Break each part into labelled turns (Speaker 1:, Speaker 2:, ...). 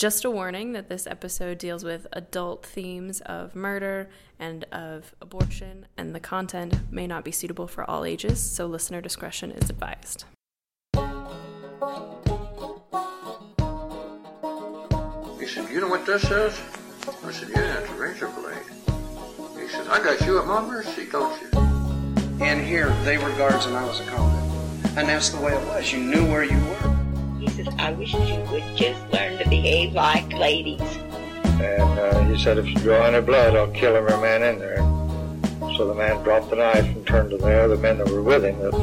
Speaker 1: Just a warning that this episode deals with adult themes of murder and of abortion, and the content may not be suitable for all ages, so listener discretion is advised.
Speaker 2: He said, You know what this is? I said, Yeah, it's a razor blade. He said, I got you at my mercy, don't you?
Speaker 3: And here, they were guards and I was a convict. And that's the way it was. You knew where you were.
Speaker 4: He says, I wish you would just learn to behave like ladies.
Speaker 5: And uh, he said, if you draw any blood, I'll kill every man in there. So the man dropped the knife and turned to the other men that were with him that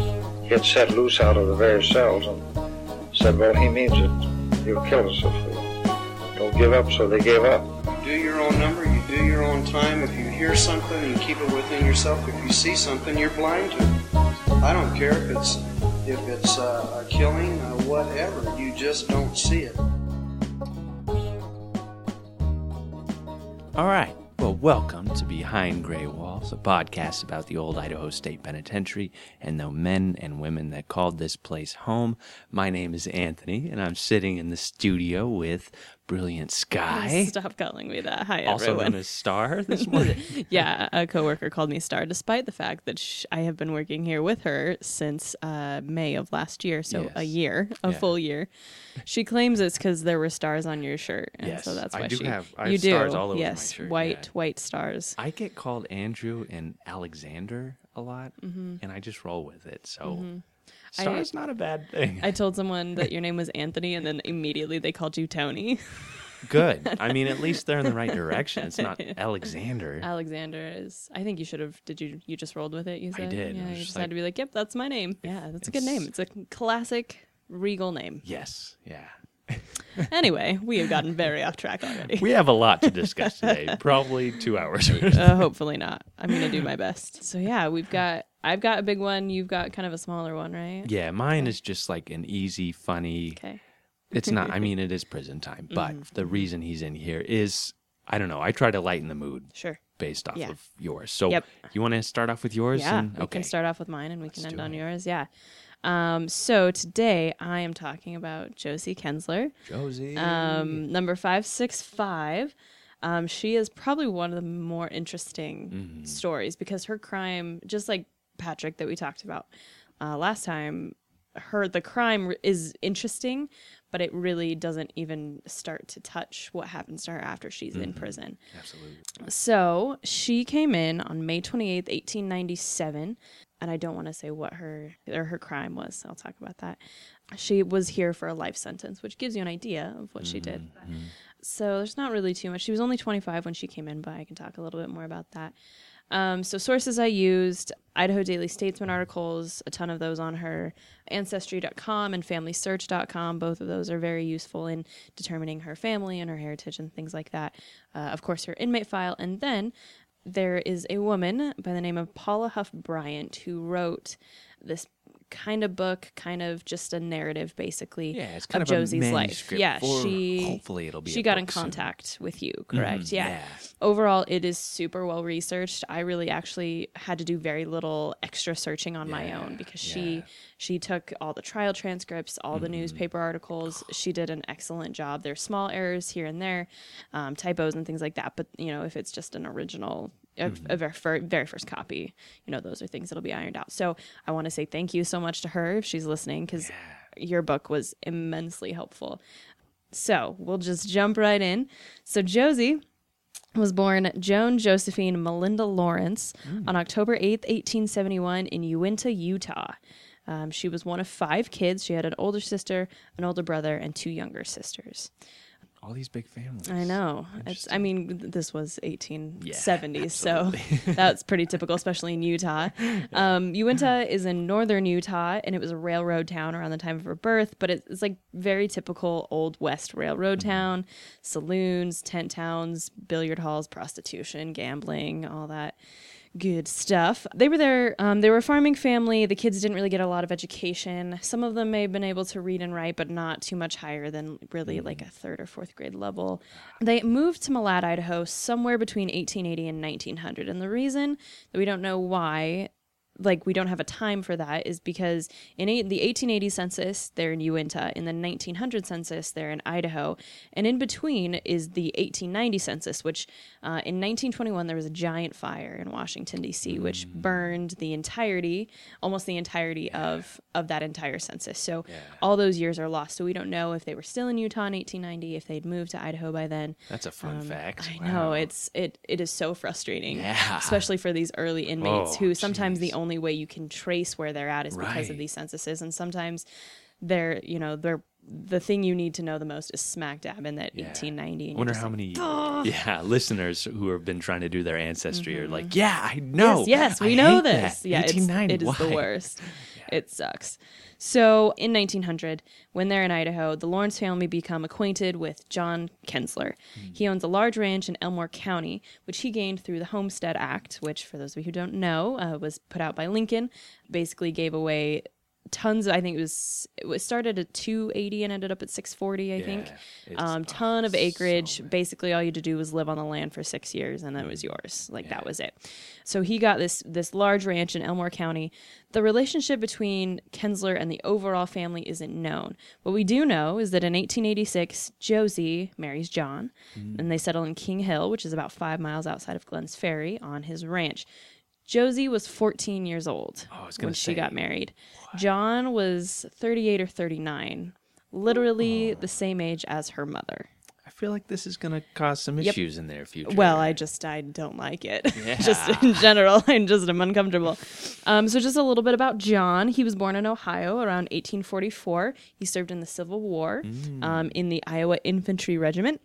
Speaker 5: he had set loose out of the various cells and said, well, he means it. He'll kill us if we don't give up. So they gave up.
Speaker 3: You do your own number, you do your own time. If you hear something, you keep it within yourself. If you see something, you're blind to it. I don't care if it's if it's uh, a killing, whatever. You just don't see it.
Speaker 6: All right. Well, welcome to Behind Gray Walls, a podcast about the old Idaho State Penitentiary and the men and women that called this place home. My name is Anthony, and I'm sitting in the studio with Brilliant Sky,
Speaker 1: Stop calling me that. Hi,
Speaker 6: also
Speaker 1: everyone.
Speaker 6: known as Star this morning.
Speaker 1: yeah, a coworker called me Star, despite the fact that sh- I have been working here with her since uh, May of last year, so a year, a
Speaker 6: Yeah.
Speaker 1: full year. She claims it's because there were stars on your shirt, and
Speaker 6: Yes,
Speaker 1: so that's
Speaker 6: I
Speaker 1: why
Speaker 6: do
Speaker 1: she.
Speaker 6: have- I
Speaker 1: you
Speaker 6: have
Speaker 1: do,
Speaker 6: stars all over my
Speaker 1: yes,
Speaker 6: shirt,
Speaker 1: white,
Speaker 6: yeah.
Speaker 1: white stars.
Speaker 6: I get called Andrew and Alexander a lot, and I just roll with it. So Star's not a bad thing.
Speaker 1: I told someone that your name was Anthony, and then immediately they called you Tony.
Speaker 6: Good. I mean, at least they're in the right direction. It's not Alexander.
Speaker 1: Alexander is. I think you should have. Did you? You just rolled with it. You said.
Speaker 6: did. I
Speaker 1: Yeah,
Speaker 6: was
Speaker 1: you
Speaker 6: just like-
Speaker 1: had to be like, "Yep, that's my name." Yeah, that's a good name. It's a classic regal name.
Speaker 6: yes. Yeah.
Speaker 1: anyway, we have gotten very off track already.
Speaker 6: We have a lot to discuss today. Probably two hours.
Speaker 1: uh, hopefully not. I'm gonna do my best. So yeah, we've got. I've got a big one. You've got kind of a smaller one, right?
Speaker 6: yeah, mine is just like an easy, funny.
Speaker 1: Okay.
Speaker 6: It's not. I mean, it is prison time, but
Speaker 1: Mm-hmm.
Speaker 6: the reason he's in here is I don't know. I try to lighten the mood
Speaker 1: Sure.
Speaker 6: based off
Speaker 1: Yeah.
Speaker 6: of yours. So
Speaker 1: Yep.
Speaker 6: you want to start off with yours?
Speaker 1: Yeah.
Speaker 6: and-
Speaker 1: We can start off with mine, and we can
Speaker 6: Let's
Speaker 1: end on
Speaker 6: it.
Speaker 1: yours. Yeah. Um, so today I am talking about Josie Kensler.
Speaker 6: Josie.
Speaker 1: um, number 565 um, she is probably one of the more interesting
Speaker 6: Mm-hmm.
Speaker 1: stories because her crime just like patrick that we talked about uh, last time her the crime is interesting but it really doesn't even start to touch what happens to her after she's in prison
Speaker 6: Absolutely.
Speaker 1: so she came in on May 28th, 1897. And I don't want to say what her or her crime was. I'll talk about that. She was here for a life sentence, which gives you an idea of what she did. So there's not really too much. She was only 25 when she came in, but I can talk a little bit more about that. Um, so sources I used Idaho Daily Statesman articles, a ton of those on her, Ancestry.com and FamilySearch.com. Both of those are very useful in determining her family and her heritage and things like that. Uh, of course, her inmate file. And then there is a woman by the name of Paula Huff Bryant who wrote this kind of book, kind of just a narrative, basically,
Speaker 6: Yeah, it's kind
Speaker 1: of
Speaker 6: of
Speaker 1: Josie's life. Yeah, she
Speaker 6: hopefully it'll be
Speaker 1: she got in
Speaker 6: book soon.
Speaker 1: contact with you, correct?
Speaker 6: Mhm,
Speaker 1: yeah.
Speaker 6: yeah.
Speaker 1: Overall, it is super well researched. I really actually had to do very little extra searching on my own because
Speaker 6: yeah. Mm-hmm.
Speaker 1: she she took all the trial transcripts, all the newspaper articles. She did an excellent job. There's small errors here and there, um, typos and things like that. But you know, if it's just an original, a,
Speaker 6: Mm-hmm.
Speaker 1: very, fir- very first copy, you know, those are things that'll be ironed out. So I want to say thank you so much to her if she's listening because your book was immensely helpful. So we'll just jump right in. So Josie was born Joan Josephine Melinda Lawrence on October 8th, 1871, in Uinta, Utah. Um, she was one of five kids. She had an older sister, an older brother, and two younger sisters.
Speaker 6: All these big families.
Speaker 1: I know. It's. I mean, this was 1870s,
Speaker 6: Yeah,
Speaker 1: so that's pretty typical, especially in Utah. Um, Uinta is in northern Utah, and it was a railroad town around the time of her birth. But it's, it's like very typical old west railroad town: saloons, tent towns, billiard halls, prostitution, gambling, all that good stuff. They were there. Um, they were a farming family. The kids didn't really get a lot of education. Some of them may have been able to read and write, but not too much higher than really like a third or fourth grade level. They moved to Malad, Idaho, somewhere between 1880 and 1900. And the reason that we don't know why like we don't have a time for that is because in eight, the 1880 census they're in Uinta, in the 1900 census they're in Idaho, and in between is the 1890 census, which uh, in 1921 there was a giant fire in Washington D.C. which burned the entirety, almost the entirety of of that entire census. So all those years are lost. So we don't know if they were still in Utah in 1890, if they'd moved to Idaho by then.
Speaker 6: That's a fun fact.
Speaker 1: I
Speaker 6: Wow.
Speaker 1: know it's it it is so frustrating,
Speaker 6: Yeah.
Speaker 1: especially for these early inmates
Speaker 6: Oh,
Speaker 1: who sometimes the
Speaker 6: jeez.
Speaker 1: Only way you can trace where they're at is because
Speaker 6: Right.
Speaker 1: of these censuses, and sometimes they're you know they're the thing you need to know the most is smack dab in that 1890.
Speaker 6: I wonder how
Speaker 1: like,
Speaker 6: many yeah listeners who have been trying to do their ancestry are like, yeah, I know.
Speaker 1: Mm-hmm. Yes, yes,
Speaker 6: I
Speaker 1: we know this.
Speaker 6: that.
Speaker 1: Yeah, it's,
Speaker 6: 1890.
Speaker 1: it is the worst. It sucks. So in 1900, when they're in Idaho, the Lawrence family become acquainted with John Kensler.
Speaker 6: Hmm.
Speaker 1: He owns a large ranch in Elmore County, which he gained through the Homestead Act, which, for those of you who don't know, uh, was put out by Lincoln. Basically, gave away tons. I think it was it was started at 280 and ended up at 640. I think. Um, ton of acreage.
Speaker 6: many.
Speaker 1: Basically, all you had to do was live on the land for six years, and it was
Speaker 6: Mm.
Speaker 1: yours. Like that was it. So he got this this large ranch in Elmore County. The relationship between Kensler and the overall family isn't known. What we do know is that in 1886, Josie marries John,
Speaker 6: Mm.
Speaker 1: and they settle in King Hill, which is about five miles outside of Glenns Ferry, on his ranch. Josie was 14 years old
Speaker 6: Oh,
Speaker 1: when
Speaker 6: gonna
Speaker 1: she got married. John was 38 or 39, literally the same age as her mother.
Speaker 6: I feel like this is going to cause some
Speaker 1: Yep.
Speaker 6: issues in their future.
Speaker 1: Well, I just I don't like it.
Speaker 6: Yeah.
Speaker 1: just in general, I just am uncomfortable. Um, so just a little bit about John. He was born in Ohio around 1844. He served in the Civil War
Speaker 6: Mm.
Speaker 1: um, in the Iowa Infantry Regiment.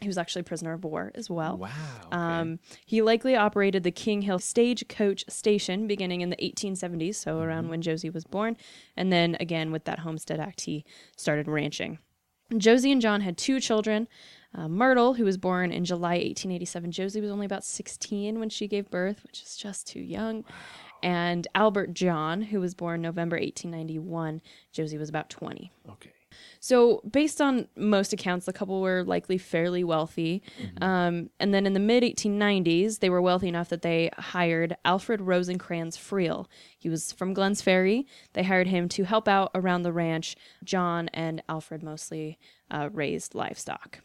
Speaker 1: He was actually a prisoner of war as well.
Speaker 6: Wow. okay.
Speaker 1: Um, he likely operated the King Hill Stagecoach Station beginning in the 1870s, so around when Josie was born. And then again, with that Homestead Act, he started ranching. Josie and John had two children. Uh, Myrtle, who was born in July 1887. Josie was only about 16 when she gave birth, which is just too young. And Albert John, who was born November 1891. Josie was about 20.
Speaker 6: okay.
Speaker 1: So, based on most accounts, the couple were likely fairly wealthy. Um, and then in the mid 1890s, they were wealthy enough that they hired Alfred Rosencrantz Friel. He was from Glenns Ferry. They hired him to help out around the ranch. John and Alfred mostly uh, raised livestock.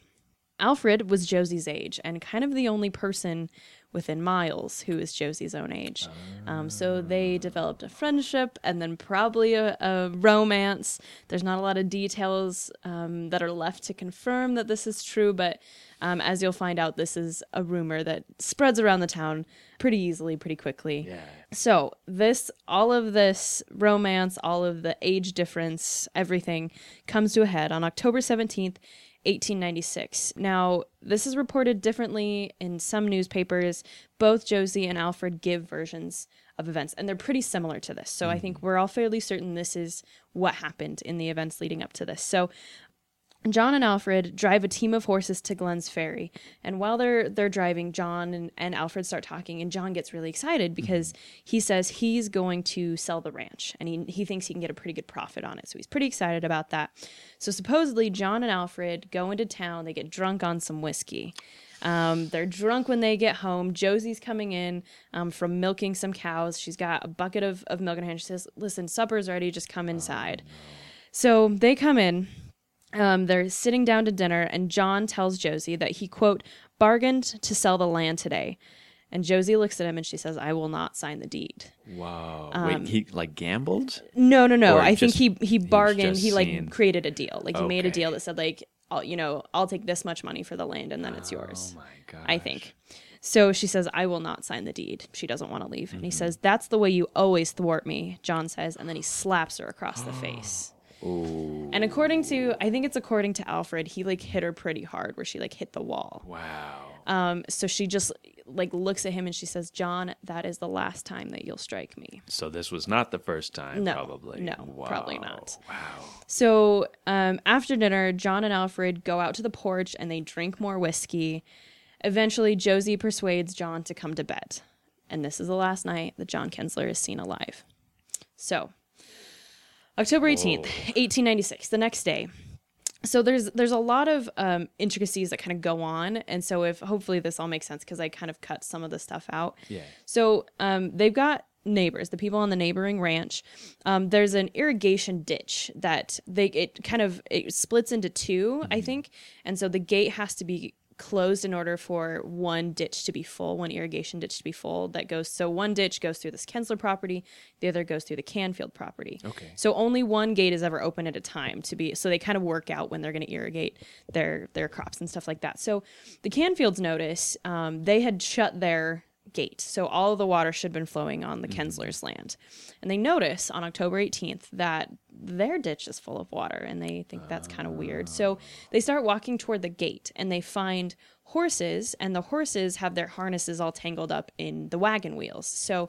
Speaker 1: Alfred was Josie's age and kind of the only person within Miles who is Josie's own age. Um, so they developed a friendship and then probably a, a romance. There's not a lot of details um, that are left to confirm that this is true, but um, as you'll find out, this is a rumor that spreads around the town pretty easily, pretty quickly.
Speaker 6: Yeah.
Speaker 1: So this, all of this romance, all of the age difference, everything comes to a head on October 17th, 1896. Now, this is reported differently in some newspapers. Both Josie and Alfred give versions of events, and they're pretty similar to this. So I mm-hmm. think we're all fairly certain this is what happened in the events leading up to this. So John and Alfred drive a team of horses to Glenns Ferry, and while they're they're driving, John and, and Alfred start talking, and John gets really excited because he says he's going to sell the ranch, and he he thinks he can get a pretty good profit on it, so he's pretty excited about that. So supposedly, John and Alfred go into town, they get drunk on some whiskey. Um, they're drunk when they get home. Josie's coming in um, from milking some cows. She's got a bucket of, of milk in her hand. She says, "Listen, supper's ready. Just come inside." So they come in. Um, they're sitting down to dinner, and John tells Josie that he, quote, bargained to sell the land today. And Josie looks at him and she says, I will not sign the deed.
Speaker 6: Wow.
Speaker 1: Um,
Speaker 6: Wait, he like gambled?
Speaker 1: No, no, no.
Speaker 6: Or
Speaker 1: I think he he bargained.
Speaker 6: just
Speaker 1: He like
Speaker 6: seeing-
Speaker 1: created a deal. Like he made a deal that said like, I'll, you know, I'll take this much money for the land and then it's yours.
Speaker 6: Oh my god.
Speaker 1: I think. So she says, I will not sign the deed. She doesn't want to leave.
Speaker 6: Mm-hmm.
Speaker 1: And he says, That's the way you always thwart me, John says. And then he slaps her across the face. And according to, I think it's according to Alfred, he like hit her pretty hard where she like hit the wall.
Speaker 6: Wow.
Speaker 1: Um, so she just like looks at him and she says, John, that is the last time that you'll strike me.
Speaker 6: So this was not the first time,
Speaker 1: No,
Speaker 6: probably.
Speaker 1: no, probably not.
Speaker 6: Wow.
Speaker 1: So um, after dinner, John and Alfred go out to the porch and they drink more whiskey. Eventually, Josie persuades John to come to bed. And this is the last night that John Kensler is seen alive. So, October 18th, 1896, the next day. So there's there's a lot of um, intricacies that kind of go on, and so if hopefully this all makes sense because I kind of cut some of the stuff out.
Speaker 6: Yeah.
Speaker 1: So um, they've got neighbors, the people on the neighboring ranch. Um, there's an irrigation ditch that they it kind of it splits into 2 I think, and so the gate has to be closed in order for one ditch to be full, one irrigation ditch to be full. That goes so one ditch goes through this Kensler property, the other goes through the Canfield property.
Speaker 6: Okay.
Speaker 1: So only one gate is ever open at a time to be so they kind of work out when they're going to irrigate their their crops and stuff like that. So the Canfields notice um, they had shut their gate, so all of the water should have been flowing on the mm-hmm. Kensler's land, and they notice on October 18th that their ditch is full of water, and they think that's kind of weird. So ah. they start walking toward the gate, and they find horses, and the horses have their harnesses all tangled up in the wagon wheels. So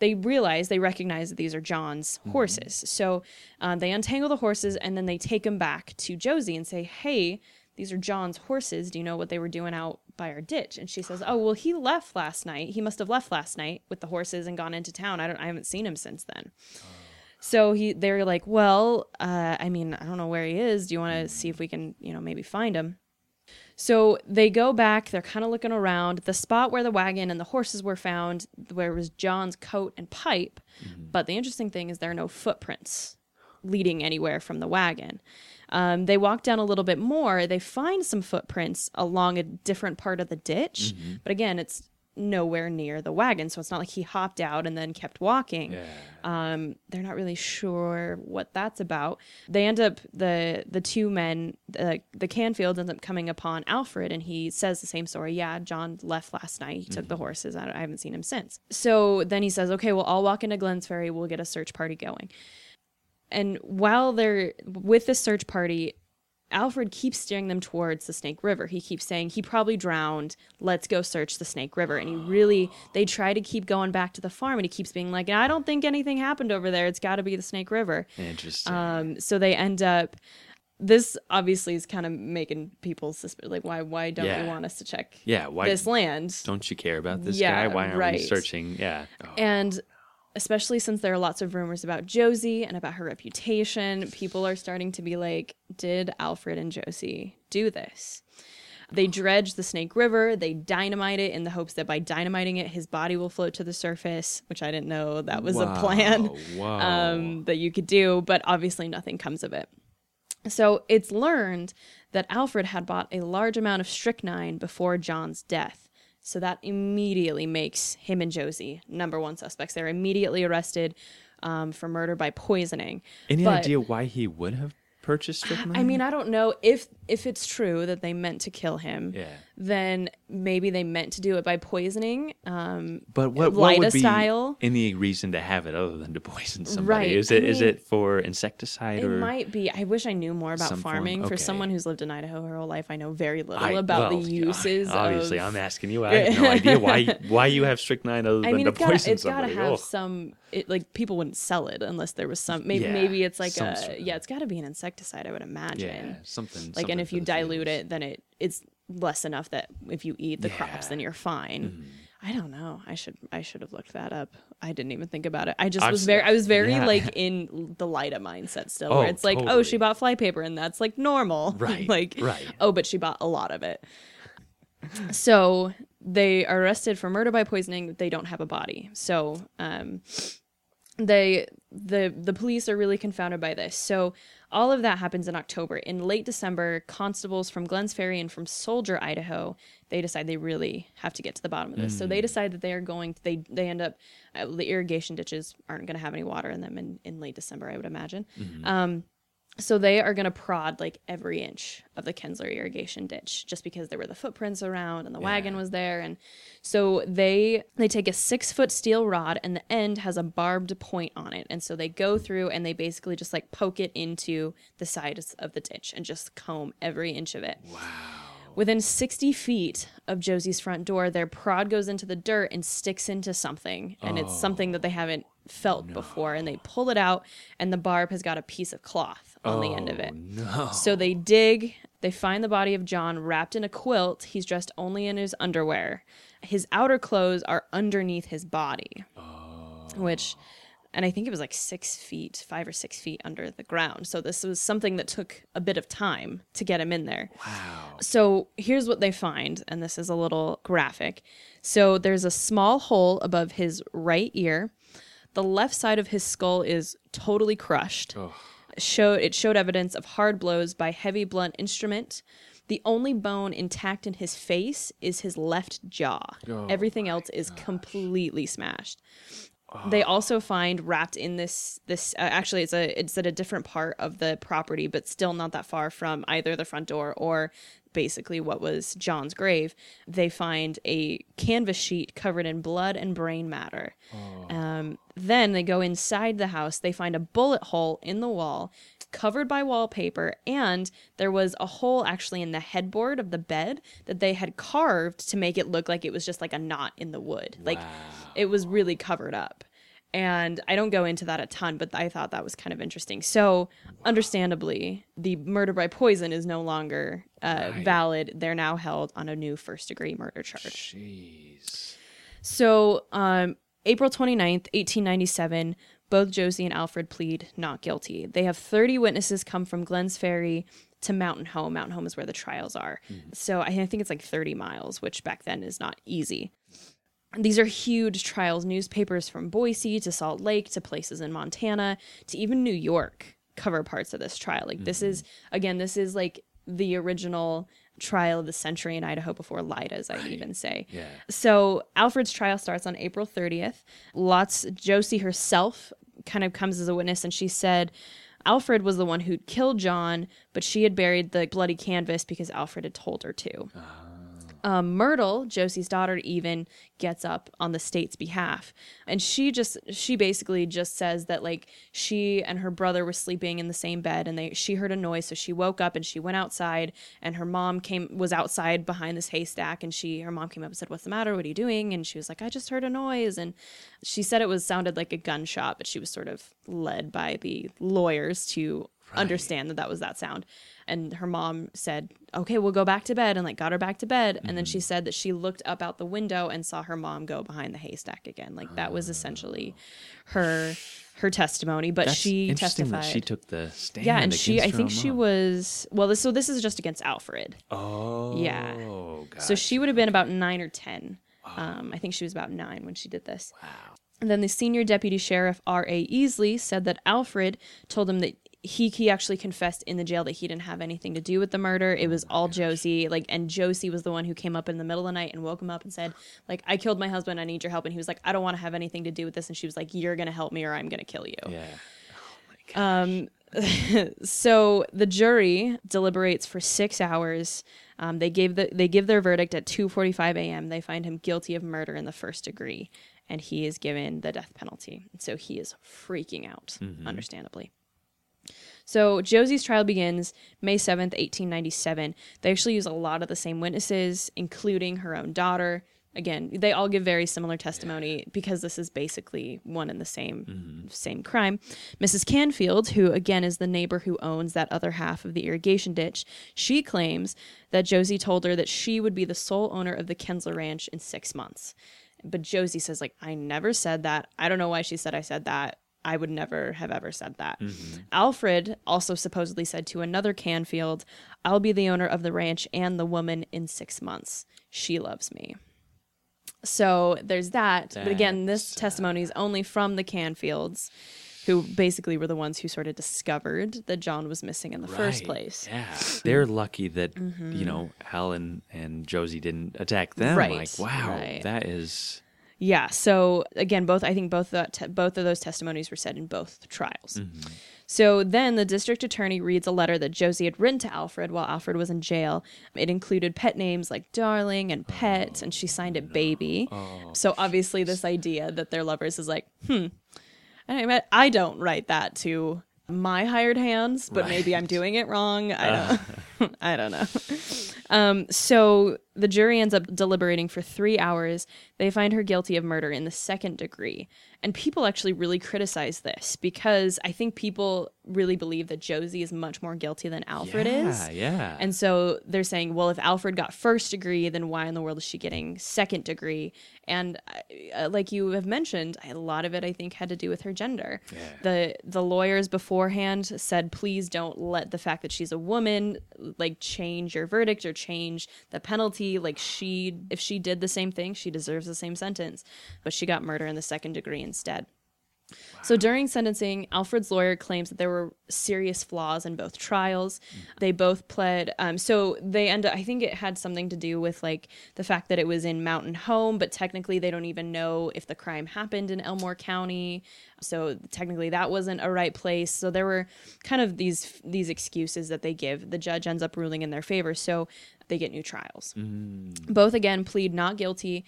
Speaker 1: they realize they recognize that these are John's mm-hmm. horses. So uh, they untangle the horses and then they take them back to Josie and say, "Hey, these are John's horses. Do you know what they were doing out by our ditch?" And she says, "Oh, well, he left last night. He must have left last night with the horses and gone into town. I don't. I haven't seen him since then." So he, they're like, "Well, uh, I mean, I don't know where he is. Do you want to see if we can, you know, maybe find him?" So they go back, they're kind of looking around. The spot where the wagon and the horses were found, where was John's coat and pipe. But the interesting thing is there are no footprints leading anywhere from the wagon. Um, they walk down a little bit more, they find some footprints along a different part of the ditch. But again, it's nowhere near the wagon. So it's not like he hopped out and then kept walking. Um, they're not really sure what that's about. They end up the the two men, the the Canfield ends up coming upon Alfred, and he says the same story. Yeah, John left last night. He took the horses. I, I haven't seen him since. So then he says, "Okay, well, I'll walk into Glenns Ferry. We'll get a search party going." And while they're with the search party, Alfred keeps steering them towards the Snake River. He keeps saying he probably drowned. Let's go search the Snake River. And he really, they try to keep going back to the farm, and he keeps being like, I don't think anything happened over there. It's got to be the Snake River.
Speaker 6: Interesting.
Speaker 1: Um, so they end up. This obviously is kind of making people suspicious. Like, why? Why don't
Speaker 6: Yeah.
Speaker 1: you want us to check
Speaker 6: yeah. Why
Speaker 1: this land?
Speaker 6: don't you care about this
Speaker 1: Yeah,
Speaker 6: guy? Why aren't we searching? Yeah. Oh,
Speaker 1: And especially since there are lots of rumors about Josie and about her reputation, people are starting to be like, did Alfred and Josie do this? They dredge the Snake River, they dynamite it in the hopes that by dynamiting it, his body will float to the surface, which I didn't know that was a plan
Speaker 6: Wow,
Speaker 1: um, that you could do, but obviously nothing comes of it. So it's learned that Alfred had bought a large amount of strychnine before John's death. So that immediately makes him and Josie number one suspects. They're immediately arrested um, for murder by poisoning.
Speaker 6: Any
Speaker 1: but-
Speaker 6: idea why he would have purchased strychnine?
Speaker 1: I mean, I don't know if if it's true that they meant to kill him.
Speaker 6: Yeah.
Speaker 1: Then maybe they meant to do it by poisoning. Um,
Speaker 6: But what, what would be
Speaker 1: style?
Speaker 6: any reason to have it other than to poison somebody?
Speaker 1: Right,
Speaker 6: Is it
Speaker 1: I
Speaker 6: is it for insecticide
Speaker 1: It might be. I wish I knew more about farming. For someone who's lived in Idaho her whole life, I know very little
Speaker 6: I-
Speaker 1: about
Speaker 6: well,
Speaker 1: the uses.
Speaker 6: Obviously,
Speaker 1: of,
Speaker 6: I'm asking you. I have no idea why why you have strychnine other
Speaker 1: I
Speaker 6: than to
Speaker 1: it's gotta,
Speaker 6: poison
Speaker 1: it's gotta have
Speaker 6: Oh.
Speaker 1: some. It, like people wouldn't sell it unless there was some. Maybe
Speaker 6: Yeah,
Speaker 1: maybe it's like a
Speaker 6: sort of-
Speaker 1: yeah. It's got to be an insecticide, I would imagine.
Speaker 6: yeah, something.
Speaker 1: like,
Speaker 6: something
Speaker 1: and if you dilute it, then it it's less enough that if you eat the crops,
Speaker 6: Yeah. Mm-hmm.
Speaker 1: then you're fine. I don't know. I should I should have looked that up. I didn't even think about it. I just
Speaker 6: I've
Speaker 1: was very I was very
Speaker 6: yeah.
Speaker 1: like in the Lida mindset still,
Speaker 6: Oh,
Speaker 1: where it's like, oh, she bought flypaper and that's like normal,
Speaker 6: Right,
Speaker 1: like,
Speaker 6: right.
Speaker 1: oh, but she bought a lot of it. so they are arrested for murder by poisoning. They don't have a body, so um, they the the police are really confounded by this. So all of that happens in October. In late December, constables from Glenns Ferry and from Soldier, Idaho, they decide they really have to get to the bottom of this. So they decide that they are going. They they end up uh, the irrigation ditches aren't going to have any water in them in in late December, I would imagine. Um, so they are going to prod like every inch of the Kensler irrigation ditch just because there were the footprints around and the wagon was there and so they they take a 6 foot steel rod and the end has a barbed point on it and so they go through and they basically just like poke it into the sides of the ditch and just comb every inch of it. Wow. Within 60 feet of Josie's front door, their prod goes into the dirt and sticks into something. And it's something that they oh. haven't felt before. And they pull it out, and the barb has got a piece of cloth on the end of it.
Speaker 6: Oh, no.
Speaker 1: So they dig, they find the body of John wrapped in a quilt. He's dressed only in his underwear. His outer clothes are underneath his body, oh. which, and I think it was like six feet, five or six feet under the ground. So this was something that took a bit of time to get him in there.
Speaker 6: Wow.
Speaker 1: So here's what they find, and this is a little graphic. So there's a small hole above his right ear. The left side of his skull is totally crushed. Show, it showed evidence of hard blows by heavy blunt instrument. The only bone intact in his face is his left jaw. Everything else is completely smashed. They also find wrapped in this this uh, actually it's a it's at a different part of the property, but still not that far from either the front door or basically what was John's grave. They find a canvas sheet covered in blood and brain matter. Um, then they go inside the house. They find a bullet hole in the wall covered by wallpaper, and there was a hole actually in the headboard of the bed that they had carved to make it look like it was just like a knot in the wood. Like it was really covered up. And I don't go into that a ton, but I thought that was kind of interesting. So, understandably, the murder by poison is no longer uh, valid. They're now held on a new first degree murder charge.
Speaker 6: Jeez.
Speaker 1: So, um, April 29th, 1897, both Josie and Alfred plead not guilty. They have 30 witnesses come from Glenns Ferry to Mountain Home. Mountain Home is where the trials are. So, I think it's like 30 miles, which back then is not easy. These are huge trials. Newspapers from Boise to Salt Lake to places in Montana to even New York cover parts of this trial. Like, this is, mm-hmm. again, this is like the original trial of the century in Idaho before Lida's, I'd even say.
Speaker 6: Yeah.
Speaker 1: So Alfred's trial starts on April 30th. Lots Josie herself kind of comes as a witness and she said Alfred was the one who'd killed John, but she had buried the bloody canvas because Alfred had told her to. Uh-huh. Um, Myrtle, Josie's daughter, even gets up on the state's behalf, and she just she basically just says that like she and her brother were sleeping in the same bed, and they she heard a noise, so she woke up and she went outside, and her mom came was outside behind this haystack, and she her mom came up and said, "What's the matter? What are you doing?" And she was like, "I just heard a noise," and she said it was sounded like a gunshot, but she was sort of led by the lawyers to understand that that was that sound. And her mom said, "Okay, we'll go back to bed," and like got her back to bed. And then she said that she looked up out the window and saw her mom go behind the haystack again. Like that was essentially her her testimony. But
Speaker 6: That's
Speaker 1: she
Speaker 6: interesting
Speaker 1: testified.
Speaker 6: that she took the stand.
Speaker 1: yeah, and she I think she was well. This so this is just against Alfred.
Speaker 6: Oh.
Speaker 1: Yeah. So she would have been about nine or 10. Um, I think she was about nine when she did this. Wow. And then the senior deputy sheriff, R.A. Easley, said that Alfred told him that he, he actually confessed in the jail that he didn't have anything to do with the murder. It was all Josie. Like, and Josie was the one who came up in the middle of the night and woke him up and said, like, I killed my husband. I need your help. And he was like, I don't want to have anything to do with this. And she was like, You're going to help me or I'm going to kill you.
Speaker 6: Yeah. Um.
Speaker 1: so the jury deliberates for six hours. Um, they gave the they give their verdict at 2:45 a.m. They find him guilty of murder in the first degree, and he is given the death penalty. So he is freaking out, understandably. So Josie's trial begins May 7th, 1897. They actually use a lot of the same witnesses, including her own daughter. Again, they all give very similar testimony because this is basically one and the same mm-hmm. same crime. Mrs. Canfield, who again is the neighbor who owns that other half of the irrigation ditch, she claims that Josie told her that she would be the sole owner of the Kensler Ranch in 6 months. But Josie says like I never said that. I don't know why she said I said that. I would never have ever said that. Mm-hmm. Alfred also supposedly said to another Canfield, I'll be the owner of the ranch and the woman in six months. She loves me. So there's that. but again, this testimony is only from the Canfields, who basically were the ones who sort of discovered that John was missing in the first place.
Speaker 6: Yeah. They're lucky that, you mm-hmm. know, Helen and Josie didn't attack them.
Speaker 1: Right,
Speaker 6: Like, wow,
Speaker 1: right.
Speaker 6: that is.
Speaker 1: Yeah. So again, both I think both te- both of those testimonies were said in both trials. So then the district attorney reads a letter that Josie had written to Alfred while Alfred was in jail. It included pet names like Darling and Pet, and she signed it Baby. So obviously, this idea that they're lovers is like, hmm. I don't write that to my hired hands, but maybe I'm doing it wrong. I don't. I don't know. Um, so the jury ends up deliberating for three hours. They find her guilty of murder in the second degree. And people actually really criticize this because I think people really believe that Josie is much more guilty than Alfred
Speaker 6: yeah,
Speaker 1: is.
Speaker 6: Yeah. Yeah.
Speaker 1: And so they're saying, well, if Alfred got first degree, then why in the world is she getting second degree? And uh, like you have mentioned, a lot of it I think had to do with her gender. Yeah. The the lawyers beforehand said, please don't let the fact that she's a woman like change your verdict or change the penalty. Like she, if she did the same thing, she deserves the same sentence. But she got murder in the second degree instead. So during sentencing, Alfred's lawyer claims that there were serious flaws in both trials. They both pled. Um, so they end up. I think it had something to do with like the fact that it was in Mountain Home, but technically they don't even know if the crime happened in Elmore County. So technically that wasn't a right place. So there were kind of these these excuses that they give. The judge ends up ruling in their favor, so they get new trials. Both again plead not guilty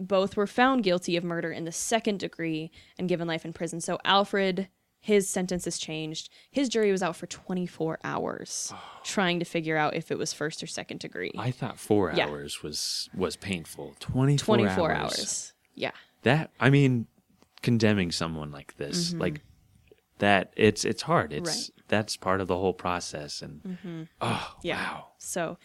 Speaker 1: both were found guilty of murder in the second degree and given life in prison. So Alfred, his sentence is changed. His jury was out for 24 hours trying to figure out if it was first or second degree.
Speaker 6: I thought four
Speaker 1: Yeah.
Speaker 6: hours was was painful. Twenty four
Speaker 1: 24
Speaker 6: hours.
Speaker 1: hours. Yeah.
Speaker 6: That I mean, condemning someone like this, like that, it's it's hard. It's
Speaker 1: Mm-hmm.
Speaker 6: That's part of the whole process. And oh
Speaker 1: Yeah.
Speaker 6: wow,
Speaker 1: So,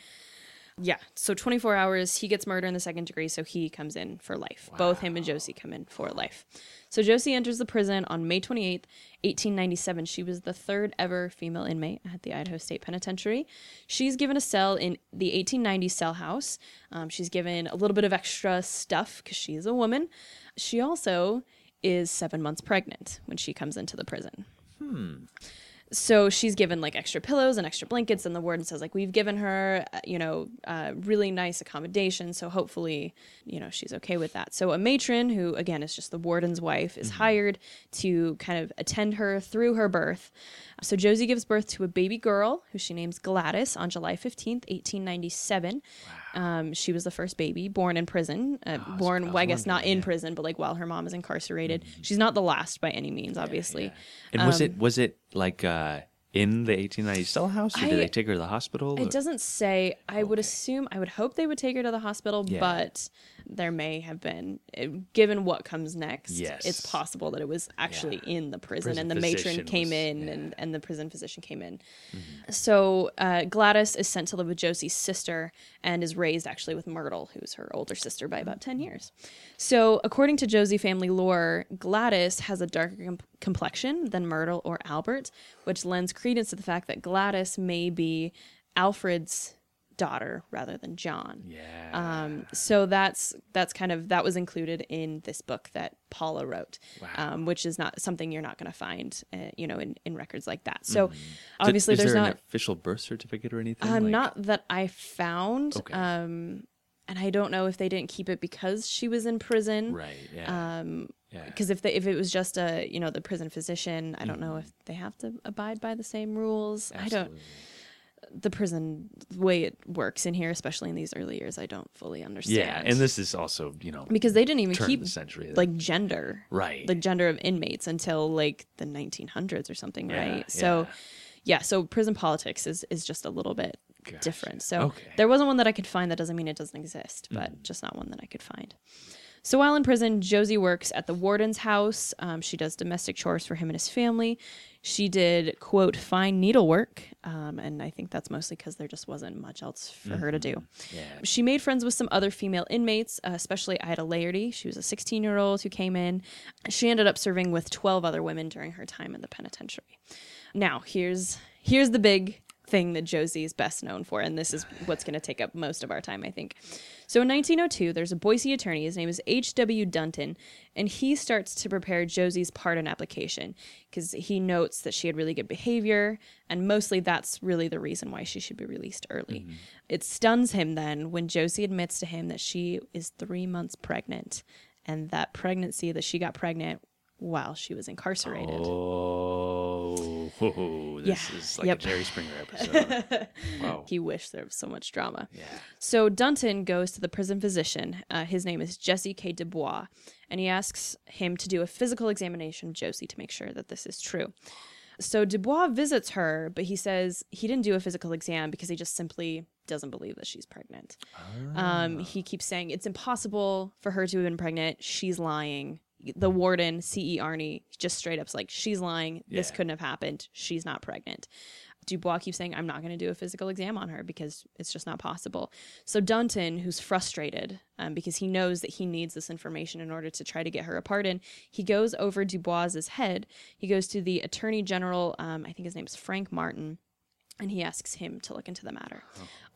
Speaker 1: yeah. So 24 hours. He gets murder in the second degree, so he comes in for life. Both him and Josie come in for life. So Josie enters the prison on May 28th, 1897. She was the third ever female inmate at the Idaho State Penitentiary. She's given a cell in the 1890 cell house. Um, she's given a little bit of extra stuff because she's a woman. She also is seven months pregnant when she comes into the prison. So she's given like extra pillows and extra blankets, and the warden says like we've given her, uh, you know, uh, really nice accommodation. So hopefully, you know, she's okay with that. So a matron, who again is just the warden's wife, is hired to kind of attend her through her birth. So Josie gives birth to a baby girl who she names Gladys on July fifteenth, eighteen ninety seven. Um, she was the first baby born in prison, uh, born, well, I guess not in prison, but like while her mom is incarcerated. She's not the last by any means, obviously.
Speaker 6: and was
Speaker 1: Um,
Speaker 6: it was it like uh in the 1890 cell house, or
Speaker 1: I-
Speaker 6: did they take her to the hospital? or-
Speaker 1: It doesn't say. I would assume. I would hope they would take her to the hospital,
Speaker 6: Yeah.
Speaker 1: but there may have been, eh, given what comes next.
Speaker 6: Yes.
Speaker 1: it's possible that it was actually in the prison,
Speaker 6: Prison
Speaker 1: and the matron came
Speaker 6: was-
Speaker 1: in,
Speaker 6: yeah. Mm-hmm.
Speaker 1: and and the prison physician came in. So uh, Gladys is sent to live with Josie's sister and is raised actually with Myrtle, who's her older sister by about ten years. So according to Josie family lore, Gladys has a darker com- complexion than Myrtle or Albert, which lends credence to the fact that Gladys may be Alfred's daughter rather than John.
Speaker 6: Yeah.
Speaker 1: Um, so that's that's kind of that was included in this book that Paula wrote, wow. um, which is not something you're not going to find, uh, you know, in, in records like that. So obviously,
Speaker 6: is
Speaker 1: there's
Speaker 6: there
Speaker 1: not
Speaker 6: an official birth certificate or anything?
Speaker 1: um,
Speaker 6: Like-
Speaker 1: not that I found.
Speaker 6: Okay.
Speaker 1: Um, and I don't know if they didn't keep it because she was in prison.
Speaker 6: right. Yeah.
Speaker 1: Um,
Speaker 6: yeah.
Speaker 1: because if they, if it was just a you know the prison physician, I don't know if they have to abide by the same rules. I don't. The prison the way it works in here, especially in these early years, I don't fully understand.
Speaker 6: Yeah, and this is also you know
Speaker 1: because they didn't even keep
Speaker 6: century.
Speaker 1: like gender,
Speaker 6: Right.
Speaker 1: The gender of inmates until like the 1900s or something,
Speaker 6: Yeah,
Speaker 1: right? So,
Speaker 6: yeah.
Speaker 1: yeah, so prison politics is is just a little bit different. So
Speaker 6: Okay.
Speaker 1: There wasn't one that I could find. That doesn't mean it doesn't exist, but hmm. just not one that I could find. So while in prison, Josie works at the warden's house. Um, she does domestic chores for him and his family. She did, quote, fine needlework. Um, and I think that's mostly because there just wasn't much else for her to do.
Speaker 6: Yeah.
Speaker 1: She made friends with some other female inmates, uh, especially Ida Laerty. She was a 16 year old who came in. She ended up serving with 12 other women during her time in the penitentiary. Now, here's here's the big thing that Josie is best known for, and this is what's going to take up most of our time, I think. So in 1902, there's a Boise attorney. His name is H.W. Dunton, and he starts to prepare Josie's pardon application because he notes that she had really good behavior, and mostly that's really the reason why she should be released early. Mm-hmm. It stuns him then when Josie admits to him that she is three months pregnant, and that pregnancy that she got pregnant while she was incarcerated.
Speaker 6: Oh, this
Speaker 1: Yeah.
Speaker 6: is like
Speaker 1: Yep.
Speaker 6: a Jerry Springer episode. wow.
Speaker 1: He wished there was so much drama.
Speaker 6: Yeah.
Speaker 1: So Dunton goes to the prison physician. Uh, his name is Jesse K. Dubois, and he asks him to do a physical examination of Josie to make sure that this is true. So Dubois visits her, but he says he didn't do a physical exam because he just simply doesn't believe that she's pregnant. Um, he keeps saying it's impossible for her to have been pregnant. She's lying. The warden, C.E. Arney, just straight up's like, she's lying. This
Speaker 6: Yeah.
Speaker 1: couldn't have happened. She's not pregnant. Dubois keeps saying, I'm not going to do a physical exam on her because it's just not possible. So Dunton, who's frustrated um, because he knows that he needs this information in order to try to get her a pardon, he goes over Dubois's head. He goes to the Attorney General, um, I think his name's Frank Martin, and he asks him to look into the matter.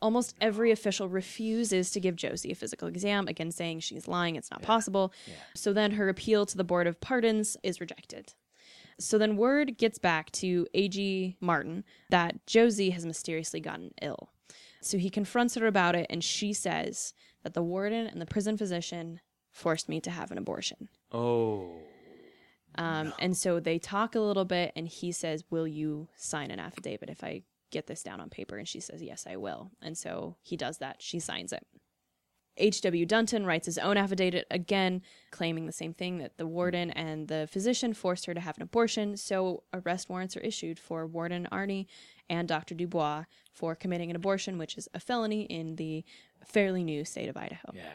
Speaker 1: Almost every official refuses to give Josie a physical exam, again saying she's lying, it's not possible. So then her appeal to the Board of Pardons is rejected. So then word gets back to A.G. Martin that Josie has mysteriously gotten ill. So he confronts her about it, and she says that the warden and the prison physician forced me to have an abortion.
Speaker 6: Oh.
Speaker 1: Um, And so they talk a little bit, and he says, Will you sign an affidavit if I get this down on paper? And she says, Yes, I will. And so he does that. She signs it. H.W. Dunton writes his own affidavit again, claiming the same thing that the warden and the physician forced her to have an abortion. So arrest warrants are issued for Warden Arney and Dr. Dubois for committing an abortion, which is a felony in the fairly new state of Idaho.
Speaker 6: Yeah.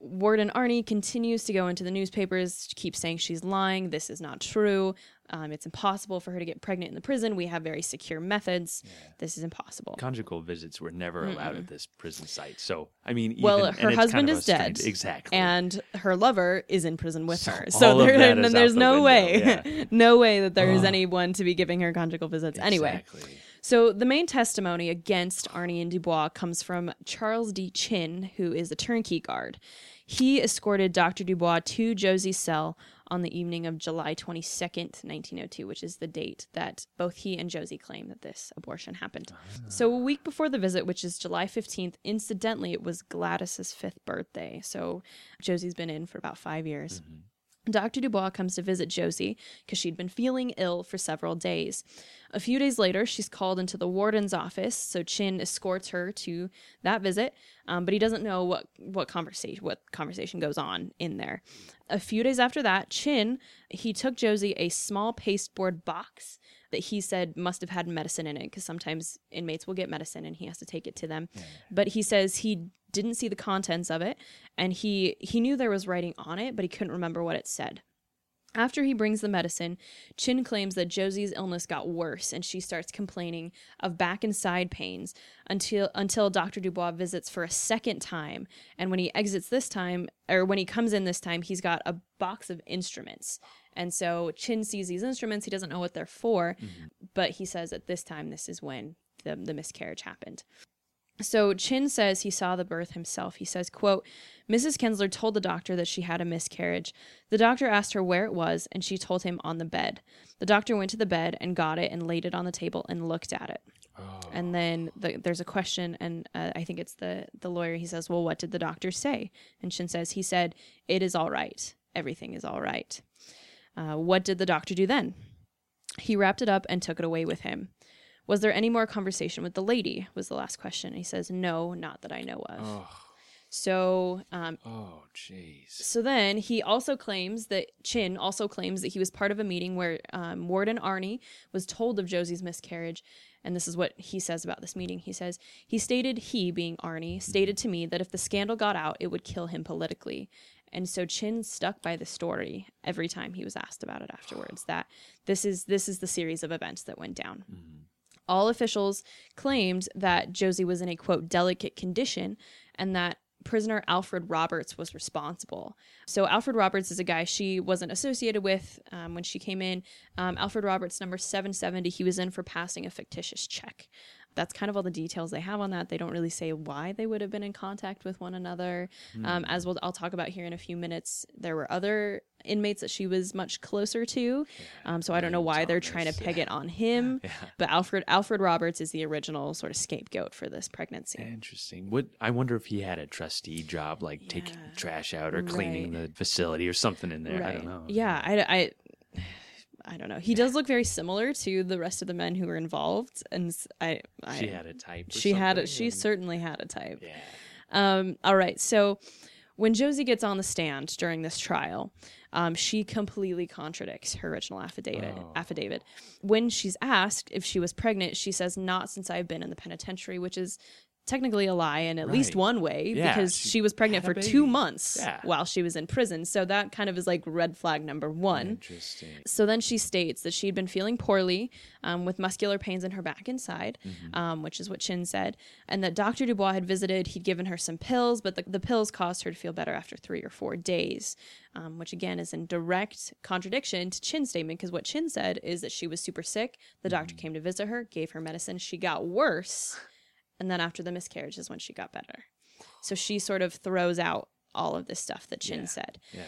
Speaker 1: Warden Arney continues to go into the newspapers, keep saying she's lying. This is not true. Um, it's impossible for her to get pregnant in the prison. We have very secure methods. This is impossible.
Speaker 6: Conjugal visits were never allowed at this prison site. So, I mean,
Speaker 1: well,
Speaker 6: even- and
Speaker 1: her husband
Speaker 6: kind of
Speaker 1: is dead.
Speaker 6: strange- Exactly.
Speaker 1: And her lover is in prison with
Speaker 6: So
Speaker 1: her. So there,
Speaker 6: that is
Speaker 1: and there's
Speaker 6: the
Speaker 1: no way,
Speaker 6: yeah.
Speaker 1: no way that there is anyone to be giving her conjugal visits. Anyway,
Speaker 6: Exactly.
Speaker 1: So the main testimony against Arney and Dubois comes from Charles D. Chin, who is a turnkey guard. He escorted Dr. Dubois to Josie's cell on the evening of July 22nd, 1902, which is the date that both he and Josie claim that this abortion happened. So a week before the visit, which is July 15th, incidentally, it was Gladys's fifth birthday. So Josie's been in for about five years. Mm-hmm. Dr. Dubois comes to visit Josie because she'd been feeling ill for several days. A few days later, she's called into the warden's office, so Chin escorts her to that visit, um, but he doesn't know what what conversation what conversation goes on in there. A few days after that, Chin he took Josie a small pasteboard box that he said must have had medicine in it because sometimes inmates will get medicine and he has to take it to them. But he says he didn't see the contents of it and he he knew there was writing on it, but he couldn't remember what it said. After he brings the medicine, Chin claims that Josie's illness got worse and she starts complaining of back and side pains until until Dr. Dubois visits for a second time. And when he exits this time or when he comes in this time, he's got a box of instruments. And so Chin sees these instruments, he doesn't know what they're for, mm-hmm. but he says at this time this is when the, the miscarriage happened. So Chin says he saw the birth himself. He says, quote, Mrs. Kensler told the doctor that she had a miscarriage. The doctor asked her where it was, and she told him on the bed. The doctor went to the bed and got it and laid it on the table and looked at it. And then the, there's a question, and uh, I think it's the the lawyer. He says, "Well, what did the doctor say?" And Chin says, "He said it is all right. Everything is all right." Uh, what did the doctor do then? He wrapped it up and took it away with him. Was there any more conversation with the lady? Was the last question. He says, No, not that I know of. So, um,
Speaker 6: Oh, jeez.
Speaker 1: so then he also claims that Chin also claims that he was part of a meeting where um, Warden Arney was told of Josie's miscarriage. And this is what he says about this meeting. He says, He stated, he being Arney, stated to me that if the scandal got out, it would kill him politically. And so Chin stuck by the story every time he was asked about it afterwards that this is this is the series of events that went down. All officials claimed that Josie was in a quote delicate condition and that prisoner Alfred Roberts was responsible. So Alfred Roberts is a guy she wasn't associated with um, when she came in. Um, Alfred Roberts, number 770, he was in for passing a fictitious check. That's kind of all the details they have on that. They don't really say why they would have been in contact with one another. Um, as we'll, I'll talk about here in a few minutes, there were other inmates that she was much closer to. Um, so I don't know why they're trying to peg it on him. But Alfred Alfred Roberts is the original sort of scapegoat for this pregnancy.
Speaker 6: Interesting. What I wonder if he had a trustee job, like taking trash out or cleaning
Speaker 1: Right.
Speaker 6: the facility or something in there. I don't know.
Speaker 1: Yeah, I, I, I don't know. He does look very similar to the rest of the men who were involved, and I.
Speaker 6: She had a type.
Speaker 1: she had a, she
Speaker 6: and-
Speaker 1: certainly had a type.
Speaker 6: Yeah.
Speaker 1: Um, all right, so when Josie gets on the stand during this trial, um, she completely contradicts her original affidavit.
Speaker 6: Oh.
Speaker 1: Affidavit. When she's asked if she was pregnant, she says, "Not since I've been in the penitentiary," which is technically a lie in at least one way
Speaker 6: Yeah,
Speaker 1: because
Speaker 6: she
Speaker 1: she, was pregnant for two months
Speaker 6: Yeah.
Speaker 1: while she was in prison. So that kind of is like red flag number one.
Speaker 6: Interesting.
Speaker 1: So then she states that she'd been feeling poorly um, with muscular pains in her back and side, um, which is what Chin said, and that Dr. Dubois had visited. He'd given her some pills, but the, the pills caused her to feel better after three or four days, um, which again is in direct contradiction to Chin's statement because what Chin said is that she was super sick. The doctor came to visit her, gave her medicine, she got worse, and then after the miscarriage is when she got better. So she sort of throws out all of this stuff that Chin said.
Speaker 6: Yeah.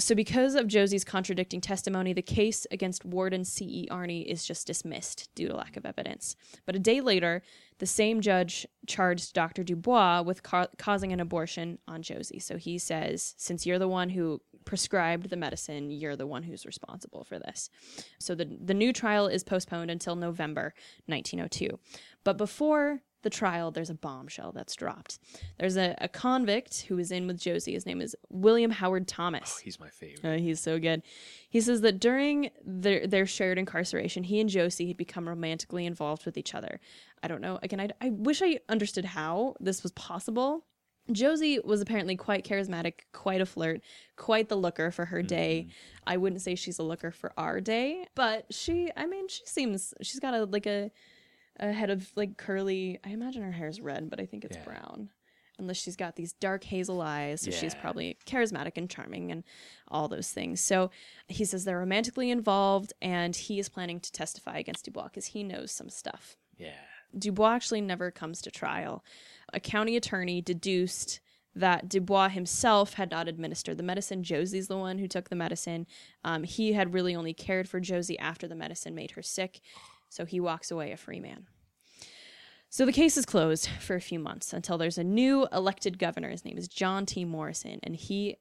Speaker 1: So, because of Josie's contradicting testimony, the case against Warden C.E. Arney is just dismissed due to lack of evidence. But a day later, the same judge charged Dr. Dubois with ca- causing an abortion on Josie. So he says, since you're the one who prescribed the medicine, you're the one who's responsible for this. So the the new trial is postponed until November 1902. But before the trial, there's a bombshell that's dropped. There's a, a convict who is in with Josie. His name is William Howard Thomas.
Speaker 6: He's my favorite.
Speaker 1: Uh, he's so good. He says that during their their shared incarceration, he and Josie had become romantically involved with each other. I don't know. Again, I, I wish I understood how this was possible. Josie was apparently quite charismatic, quite a flirt, quite the looker for her day. I wouldn't say she's a looker for our day, but she, I mean, she seems she's got a like a a head of like curly. I imagine her hair's red, but I think it's
Speaker 6: Yeah.
Speaker 1: brown. Unless she's got these dark hazel eyes, so she's
Speaker 6: Yeah.
Speaker 1: probably charismatic and charming and all those things. So he says they're romantically involved, and he is planning to testify against Dubois because he knows some stuff.
Speaker 6: Yeah.
Speaker 1: Dubois actually never comes to trial. A county attorney deduced that Dubois himself had not administered the medicine. Josie's the one who took the medicine. Um, he had really only cared for Josie after the medicine made her sick, so he walks away a free man. So the case is closed for a few months until there's a new elected governor. His name is John T. Morrison, and he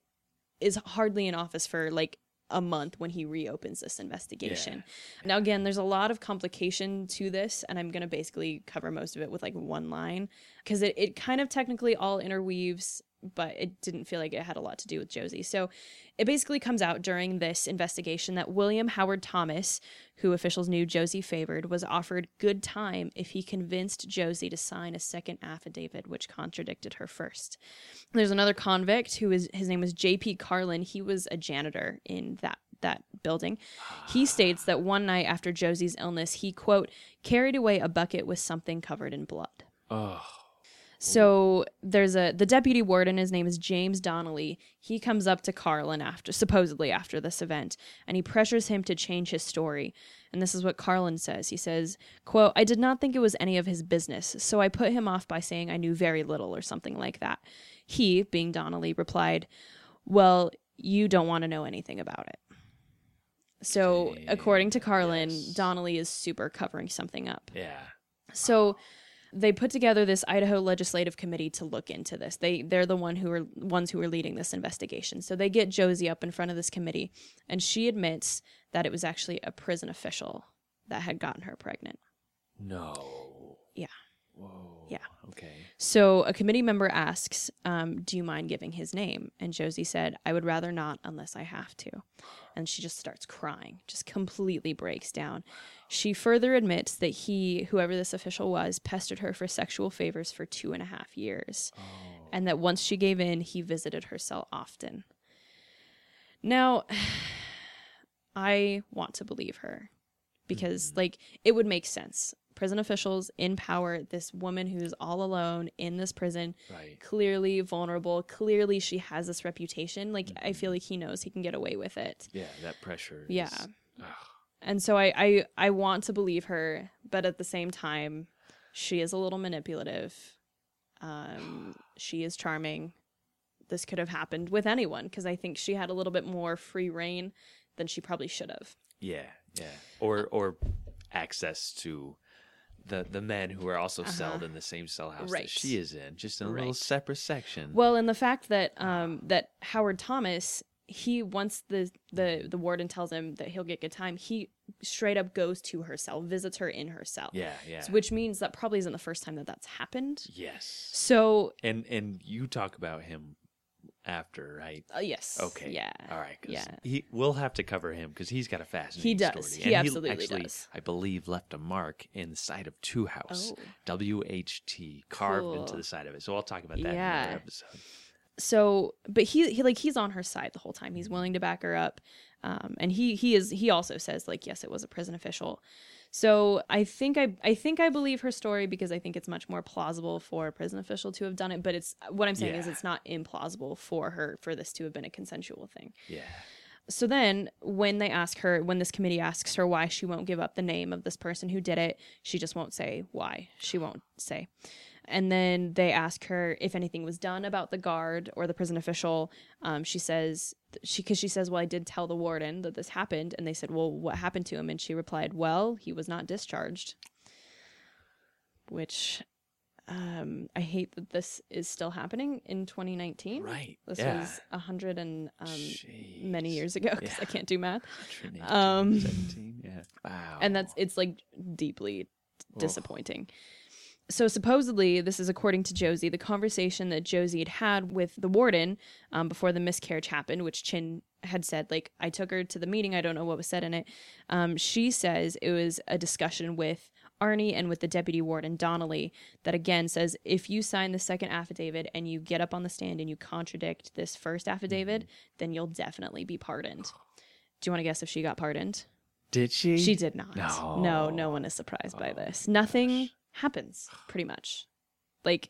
Speaker 1: is hardly in office for like a month when he reopens this investigation. Now, again, there's a lot of complication to this, and I'm going to basically cover most of it with like one line because it, it kind of technically all interweaves, but it didn't feel like it had a lot to do with Josie. So it basically comes out during this investigation that William Howard Thomas, who officials knew Josie favored, was offered good time if he convinced Josie to sign a second affidavit which contradicted her first. There's another convict who is his name was J.P. Carlin. He was a janitor in that that building. He states that one night after Josie's illness, he quote carried away a bucket with something covered in blood.
Speaker 6: Oh.
Speaker 1: So there's a the deputy warden. His name is James Donnelly. He comes up to Carlin after supposedly after this event, and he pressures him to change his story. And this is what Carlin says. He says, "quote I did not think it was any of his business, so I put him off by saying I knew very little or something like that." He, being Donnelly, replied, "Well, you don't want to know anything about it." So, according to Carlin,
Speaker 6: yes.
Speaker 1: Donnelly is super covering something up.
Speaker 6: Yeah.
Speaker 1: So they put together this Idaho Legislative Committee to look into this. They they're the one who are ones who are leading this investigation. So they get Josie up in front of this committee, and she admits that it was actually a prison official that had gotten her pregnant.
Speaker 6: No.
Speaker 1: Yeah.
Speaker 6: Whoa.
Speaker 1: Yeah.
Speaker 6: Okay.
Speaker 1: So a committee member asks, um, "Do you mind giving his name?" And Josie said, "I would rather not unless I have to." And she just starts crying, just completely breaks down. She further admits that he, whoever this official was, pestered her for sexual favors for two and a half years, and that once she gave in, he visited her cell often. Now, I want to believe her because, like, it would make sense. Prison officials in power, this woman who's all alone in this prison,
Speaker 6: Right.
Speaker 1: clearly vulnerable, clearly she has this reputation. Like, I feel like he knows he can get away with it.
Speaker 6: Yeah, that pressure.
Speaker 1: Yeah.
Speaker 6: ugh.
Speaker 1: And so I, I, I want to believe her, but at the same time, she is a little manipulative. Um, she is charming. This could have happened with anyone because I think she had a little bit more free reign than she probably should have.
Speaker 6: Yeah, yeah. Or or access to the the men who are also celled in the same cell house
Speaker 1: Uh-huh. Right.
Speaker 6: that she is in, just in a little separate section.
Speaker 1: Well, and the fact that um, that Howard Thomas, he once the the the warden tells him that he'll get good time, he straight up goes to her cell, visits her in her cell.
Speaker 6: yeah, yeah.
Speaker 1: So- which means that probably isn't the first time that that's happened.
Speaker 6: yes.
Speaker 1: So
Speaker 6: And and you talk about him after, right?
Speaker 1: Uh, yes.
Speaker 6: Okay.
Speaker 1: Yeah.
Speaker 6: All right.
Speaker 1: Yeah.
Speaker 6: He, we'll have to cover him because he's got a fascinating
Speaker 1: does.
Speaker 6: story.
Speaker 1: He
Speaker 6: And
Speaker 1: absolutely
Speaker 6: actually,
Speaker 1: does.
Speaker 6: I believe, left a mark in the side of Two House.
Speaker 1: Oh.
Speaker 6: WHT carved into the side of it. So I'll talk about that in
Speaker 1: Yeah.
Speaker 6: another episode.
Speaker 1: so but he, he like he's on her side the whole time he's willing to back her up um, and he he is he also says like yes it was a prison official so i think i i think i believe her story because i think it's much more plausible for a prison official to have done it but it's what i'm saying is it's not implausible for her for this to have been a consensual thing.
Speaker 6: Yeah.
Speaker 1: so then when they ask her when this committee asks her why she won't give up the name of this person who did it she just won't say why. She won't say and then they ask her if anything was done about the guard or the prison official um, she says she because she says well i did tell the warden that this happened and they said well what happened to him and she replied well he was not discharged which um, i hate that this is still happening in 2019
Speaker 6: Right.
Speaker 1: this
Speaker 6: yeah.
Speaker 1: was a hundred and um, many years ago because
Speaker 6: Yeah.
Speaker 1: I can't do math. Um,
Speaker 6: 17, yeah. Wow.
Speaker 1: And that's it's like deeply disappointing. So supposedly, this is according to Josie, the conversation that Josie had had with the warden um, before the miscarriage happened, which Chin had said, like, I took her to the meeting. I don't know what was said in it. Um, she says it was a discussion with Arney and with the deputy warden Donnelly that again says if you sign the second affidavit and you get up on the stand and you contradict this first affidavit, then you'll definitely be pardoned. Do you want to guess if she got pardoned?
Speaker 6: did she?
Speaker 1: She did not.
Speaker 6: No.
Speaker 1: No, no one is surprised by this. Nothing happens, pretty much. Like,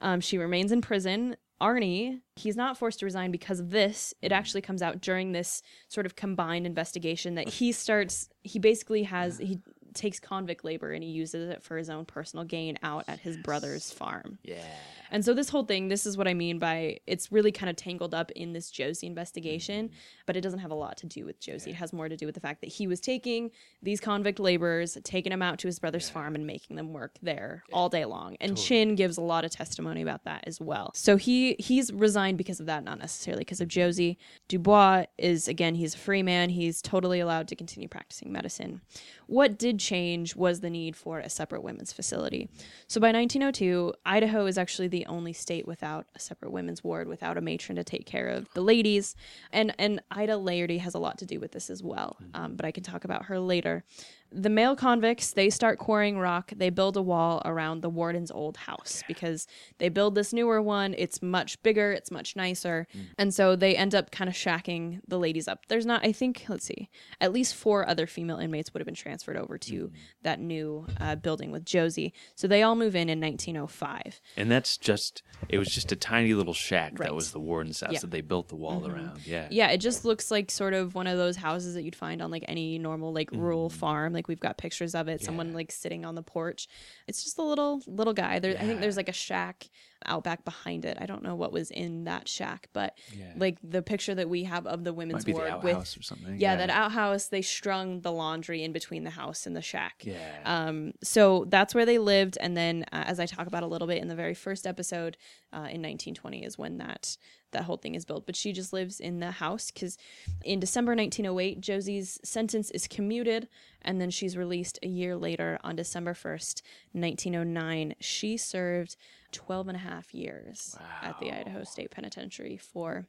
Speaker 1: um, she remains in prison. Arney, he's not forced to resign because of this. It actually comes out during this sort of combined investigation that he starts, he basically has, he takes convict labor and he uses it for his own personal gain out at his brother's farm.
Speaker 6: Yeah.
Speaker 1: And so this whole thing, this is what I mean by it's really kind of tangled up in this Josie investigation, mm-hmm. but it doesn't have a lot to do with Josie. It has more to do with the fact that he was taking these convict laborers, taking them out to his brother's farm and making them work there all day long. And Chin gives a lot of testimony about that as well. So he he's resigned because of that, not necessarily because of Josie. Dubois is again, he's a free man. He's totally allowed to continue practicing medicine. What did change was the need for a separate women's facility. So by 1902, Idaho is actually the only state without a separate women's ward, without a matron to take care of the ladies. And and Ida Laerty has a lot to do with this as well, um, but I can talk about her later. The male convicts they start quarrying rock. They build a wall around the warden's old house because they build this newer one. It's much bigger. It's much nicer, mm. and so they end up kind of shacking the ladies up. There's not, I think, let's see, at least four other female inmates would have been transferred over to mm. that new uh, building with Josie. So they all move in in 1905.
Speaker 6: And that's just, it was just a tiny little shack
Speaker 1: Right.
Speaker 6: that was the warden's house
Speaker 1: Yeah.
Speaker 6: that they built the wall mm-hmm. around. Yeah.
Speaker 1: Yeah, it just looks like sort of one of those houses that you'd find on like any normal like rural mm. farm. Like we've got pictures of it, someone
Speaker 6: Mm.
Speaker 1: Like sitting on the porch. It's just a little little guy. There I think there's like a shack out back behind it. I don't know what was in that shack, but
Speaker 6: Yeah.
Speaker 1: like the picture that we have of the women's
Speaker 6: the
Speaker 1: ward
Speaker 6: outhouse
Speaker 1: with
Speaker 6: or something.
Speaker 1: yeah, that outhouse, they strung the laundry in between the house and the shack.
Speaker 6: Yeah.
Speaker 1: Um, so that's where they lived. And then, uh, as I talk about a little bit in the very first episode, uh, in 1920 is when that that whole thing is built. But she just lives in the house because in December 1908, Josie's sentence is commuted, and then she's released a year later on December 1st, 1909. She served 12 and a half years at the Idaho State Penitentiary for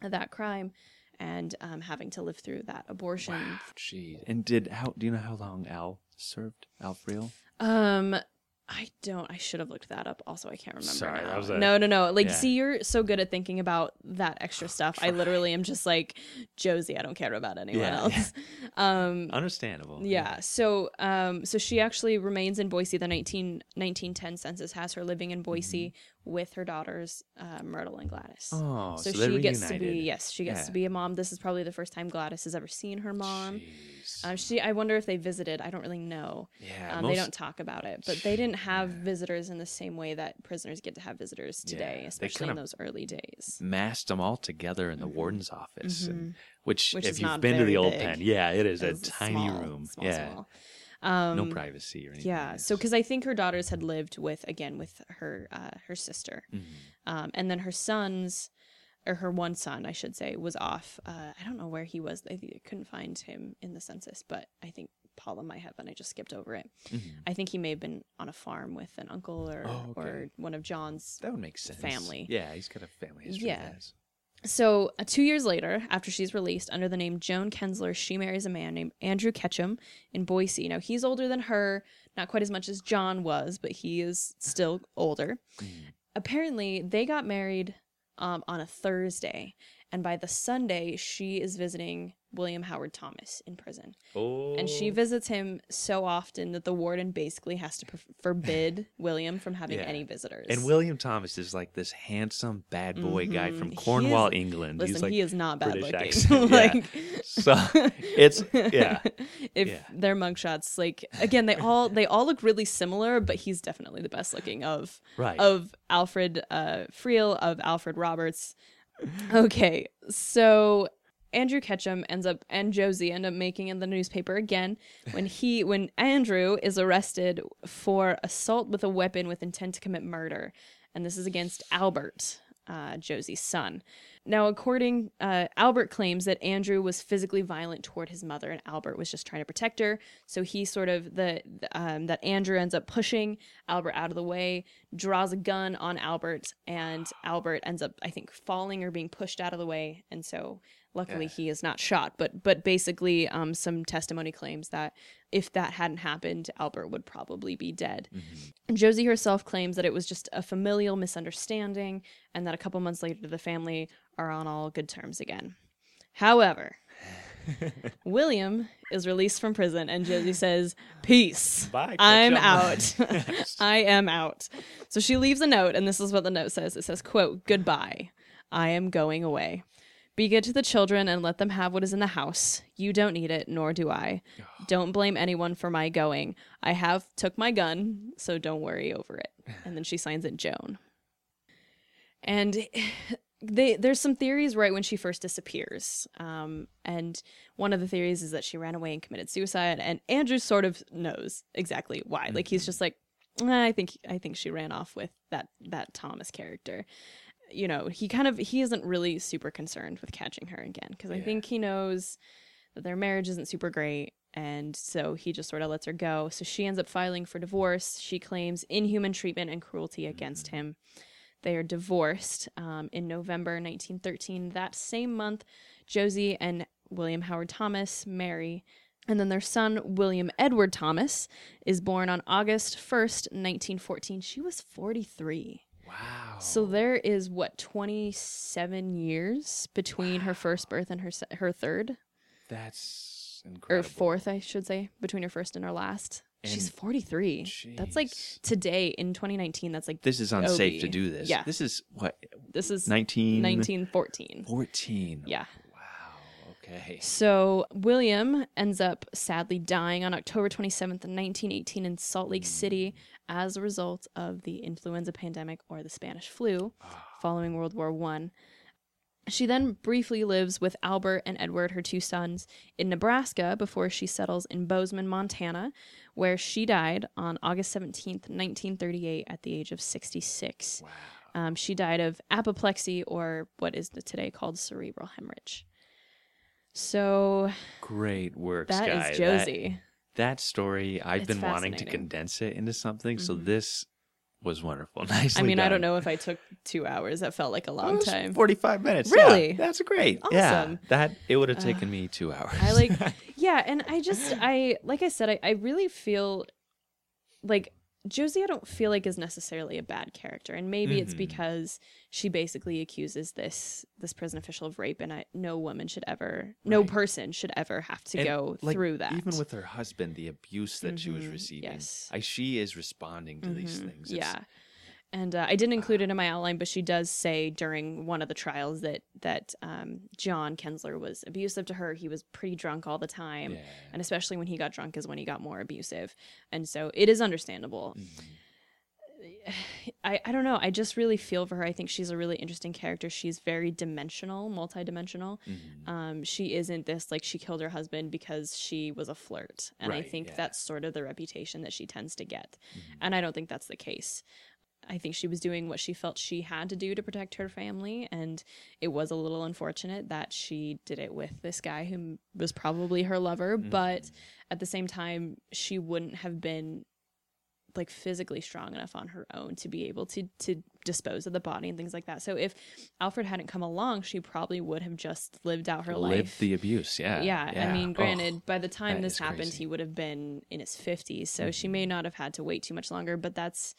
Speaker 1: that crime and um, having to live through that abortion
Speaker 6: Jeez. And did, how, do you know how long Al served? Al Friel?
Speaker 1: Um, I don't. I should have looked that up. Also, I can't remember.
Speaker 6: Sorry,
Speaker 1: now.
Speaker 6: a-
Speaker 1: no, no, no. Like,
Speaker 6: Yeah.
Speaker 1: see, you're so good at thinking about that extra stuff. I literally am just like Josie. I don't care about anyone
Speaker 6: Yeah.
Speaker 1: else. Um,
Speaker 6: Understandable.
Speaker 1: yeah. So, um, so she actually remains in Boise. The 19, 1910 census has her living in Boise with her daughters, uh, Myrtle and Gladys.
Speaker 6: Mm-hmm. Oh,
Speaker 1: so,
Speaker 6: so
Speaker 1: she gets to be yes, she gets
Speaker 6: Yeah.
Speaker 1: to be a mom. This is probably the first time Gladys has ever seen her mom. Um, she, I wonder if they visited. I don't really know.
Speaker 6: Yeah,
Speaker 1: um, they don't talk about it, but they didn't have visitors in the same way that prisoners get to have visitors today,
Speaker 6: Yeah,
Speaker 1: especially in those early days.
Speaker 6: massed them all together in the warden's office, which,
Speaker 1: Mm-hmm. Which
Speaker 6: if you've been to the
Speaker 1: very
Speaker 6: old
Speaker 1: big.
Speaker 6: pen, yeah, it is a tiny
Speaker 1: small,
Speaker 6: room.
Speaker 1: small,
Speaker 6: yeah,
Speaker 1: small. Um,
Speaker 6: no privacy or anything.
Speaker 1: Yeah, so because I think her daughters had lived with again with her uh, her sister,
Speaker 6: Mm-hmm.
Speaker 1: um, and then her sons, or her one son, I should say, was off. Uh, I don't know where he was. I couldn't find him in the census, but I think Paula might have, and I just skipped over it. I think he may have been on a farm with an uncle or
Speaker 6: Mm-hmm. Oh, okay.
Speaker 1: or one of John's
Speaker 6: that would make sense.
Speaker 1: family.
Speaker 6: Yeah, he's got a family history.
Speaker 1: Yeah. So, uh, two years later, after she's released under the name Joan Kensler, she marries a man named Andrew Ketchum in Boise. Now, he's older than her, not quite as much as John was, but he is still older. Apparently, they got married um, on a Thursday, and by the Sunday, she is visiting William Howard Thomas in prison.
Speaker 6: Oh.
Speaker 1: And she visits him so often that the warden basically has to forbid William from having
Speaker 6: Yeah.
Speaker 1: any visitors.
Speaker 6: And William Thomas is like this handsome bad boy guy from. Cornwall,
Speaker 1: is-
Speaker 6: England.
Speaker 1: Listen,
Speaker 6: He's like
Speaker 1: he is not bad
Speaker 6: British
Speaker 1: looking. like.
Speaker 6: So it's yeah.
Speaker 1: if
Speaker 6: Yeah.
Speaker 1: their mugshots, like again, they all they all look really similar, but he's definitely the best looking of
Speaker 6: Right.
Speaker 1: of Alfred uh, Friel of Alfred Roberts. Okay, so Andrew Ketchum ends up and Josie end up making in the newspaper again when he when Andrew is arrested for assault with a weapon with intent to commit murder, and this is against Albert, uh, Josie's son. Now, according uh, Albert claims that Andrew was physically violent toward his mother, and Albert was just trying to protect her. So he sort of the um, that Andrew ends up pushing Albert out of the way, draws a gun on Albert, and Albert ends up, I think, falling or being pushed out of the way, and so luckily he is not shot. But but basically, um, some testimony claims that if that hadn't happened, Albert would probably be dead. And Josie herself claims that it was just a familial misunderstanding, and that a couple months later, the family are on all good terms again. However, William is released from prison, and Josie says, Peace.
Speaker 6: Bye,
Speaker 1: I'm out. I am out. So she leaves a note, and this is what the note says it says, quote, Goodbye. I am going away. Be good to the children and let them have what is in the house. You don't need it, nor do I. Don't blame anyone for my going. I have took my gun, so don't worry over it. And then she signs it Joan. And they there's some theories right when she first disappears. Um, and one of the theories is that she ran away and committed suicide. And Andrew sort of knows exactly why. Like he's just like, I think I think she ran off with that that Thomas character. You know, he kind of he isn't really super concerned with catching her again because I think he knows that their marriage isn't super great and so he just sort of lets her go. So she ends up filing for divorce. She claims inhuman treatment and cruelty against him. They are divorced um, in November 1913. That same month, Josie and William Howard Thomas marry. And then their son, William Edward Thomas, is born on August 1st, 1914. She was 43.
Speaker 6: Wow.
Speaker 1: So there is what 27 years between her first birth and her se- her third
Speaker 6: That's incredible.
Speaker 1: or fourth, I should say, between her first and her last. She's
Speaker 6: And-
Speaker 1: 43. That's like today in 2019. That's like
Speaker 6: This is unsafe to do this.
Speaker 1: Yeah.
Speaker 6: This is what
Speaker 1: this is
Speaker 6: 19
Speaker 1: 1914.
Speaker 6: 14.
Speaker 1: Yeah.
Speaker 6: Wow. Okay.
Speaker 1: So William ends up sadly dying on October 27th, 1918, in Salt Lake City as a result of the influenza pandemic or the Spanish flu following World War One. She then briefly lives with Albert and Edward, her two sons, in Nebraska before she settles in Bozeman, Montana, where she died on August 17th, 1938, at the age of 66. Um, she died of apoplexy, or what is today called cerebral hemorrhage. So
Speaker 6: Great work,
Speaker 1: that
Speaker 6: Sky.
Speaker 1: is
Speaker 6: That-
Speaker 1: Josie.
Speaker 6: That, story, I've
Speaker 1: It's
Speaker 6: been wanting to condense it into something. So
Speaker 1: Mhm.
Speaker 6: this was wonderful. Nicely
Speaker 1: I mean, I don't know if I took two hours. That felt like a long time.
Speaker 6: 45 minutes. yeah.
Speaker 1: Really?
Speaker 6: that's great. Yeah.
Speaker 1: Awesome.
Speaker 6: That it would have taken me 2 hours.
Speaker 1: I like, yeah, and I just, I like I said, I, I really feel like Josie. I don't feel like is necessarily a bad character, and maybe it's
Speaker 6: Mhm.
Speaker 1: because she basically accuses this this prison official of rape, and I, no woman should ever, no person should ever have to
Speaker 6: And,
Speaker 1: go
Speaker 6: like,
Speaker 1: through that.
Speaker 6: Even with her husband, the abuse that she was
Speaker 1: Mhm,
Speaker 6: receiving,
Speaker 1: yes.
Speaker 6: I, she is responding to these
Speaker 1: Mhm,
Speaker 6: things. It's-
Speaker 1: Yeah. And uh, I didn't include it in my outline, but she does say during one of the trials that that um, John Kensler was abusive to her. He was pretty drunk all the time,
Speaker 6: Yeah.
Speaker 1: and especially when he got drunk is when he got more abusive. And so it is understandable.
Speaker 6: Mhm.
Speaker 1: I, I don't know. I just really feel for her. I think she's a really interesting character. She's very dimensional, multidimensional.
Speaker 6: Mhm.
Speaker 1: Um, she isn't this like she killed her husband because she was a flirt, and I think
Speaker 6: yeah.
Speaker 1: that's sort of the reputation that she tends to get.
Speaker 6: Mhm.
Speaker 1: And I don't think that's the case. I think she was doing what she felt she had to do to protect her family, and it was a little unfortunate that she did it with this guy who was probably her lover. But
Speaker 6: Mhm.
Speaker 1: at the same time, she wouldn't have been like physically strong enough on her own to be able to to dispose of the body and things like that. So if Alfred hadn't come along, she probably would have just lived out her
Speaker 6: Lived
Speaker 1: life.
Speaker 6: Lived the abuse. Yeah.
Speaker 1: yeah, I mean,
Speaker 6: Oh,
Speaker 1: granted, by the time this happened,
Speaker 6: crazy. Mm-hmm.
Speaker 1: he would have been in his 50s. So she may not have had to wait too much longer, but that's